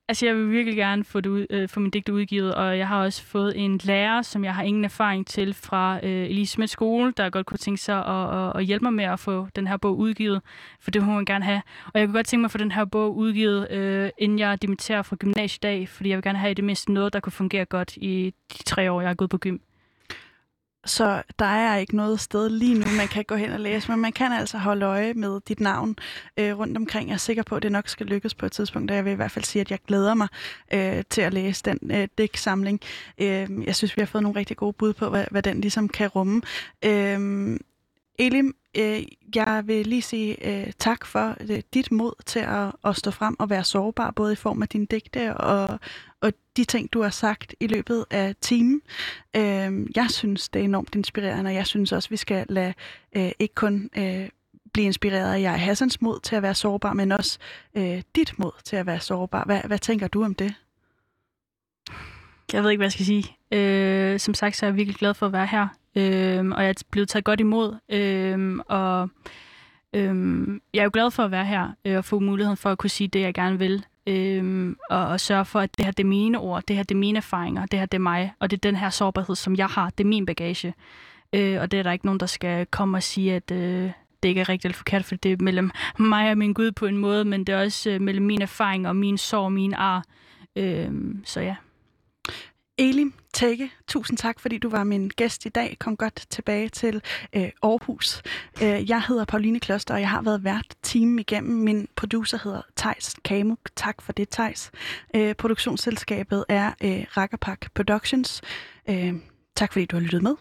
[SPEAKER 2] altså, jeg vil virkelig gerne få, det ud, øh, få min digte udgivet, og jeg har også fået en lærer, som jeg har ingen erfaring til fra øh, Elise Smith skole, der godt kunne tænke sig at, at, at hjælpe mig med at få den her bog udgivet, for det må man gerne have. Og jeg kunne godt tænke mig at få den her bog udgivet, øh, inden jeg dimitterer fra gymnasiet i dag, fordi jeg vil gerne have i det mindste noget, der kunne fungere godt i de tre år, jeg har gået på gym.
[SPEAKER 1] Så der er ikke noget sted lige nu, man kan gå hen og læse, men man kan altså holde øje med dit navn øh, rundt omkring. Jeg er sikker på, at det nok skal lykkes på et tidspunkt, og jeg vil i hvert fald sige, at jeg glæder mig øh, til at læse den øh, digtsamling. Øh, jeg synes, vi har fået nogle rigtig gode bud på, hvad, hvad den ligesom kan rumme. Øh, Elim, øh, jeg vil lige sige øh, tak for øh, dit mod til at, at stå frem og være sårbar, både i form af dine digte og, og de ting, du har sagt i løbet af timen. Øh, jeg synes, det er enormt inspirerende, og jeg synes også, vi skal lade øh, ikke kun øh, blive inspireret af jeg Hassans mod til at være sårbar, men også øh, dit mod til at være sårbar. Hvad, hvad tænker du om det?
[SPEAKER 2] Jeg ved ikke, hvad jeg skal sige. Øh, som sagt, så er jeg virkelig glad for at være her. Øh, og jeg er blevet taget godt imod. Øh, og Øhm, jeg er jo glad for at være her øh, og få muligheden for at kunne sige det, jeg gerne vil. Øhm, og, og sørge for, at det her det er mine ord, det her det er mine erfaringer, det her det er mig, og det er den her sårbarhed, som jeg har, det er min bagage. Øh, og det er der ikke nogen, der skal komme og sige, at øh, det ikke er rigtigt eller forkert, for det er mellem mig og min Gud på en måde, men det er også øh, mellem mine erfaringer og min sorg og min ar. Øh, så ja.
[SPEAKER 1] Elim Tække, tusind tak, fordi du var min gæst i dag. Kom godt tilbage til øh, Aarhus. Øh, jeg hedder Pauline Kloster, og jeg har været vært timen igennem. Min producer hedder Tejs Kamuk. Tak for det, Tejs. Øh, produktionsselskabet er øh, Rakkerpak Productions. Øh, tak fordi du har lyttet med.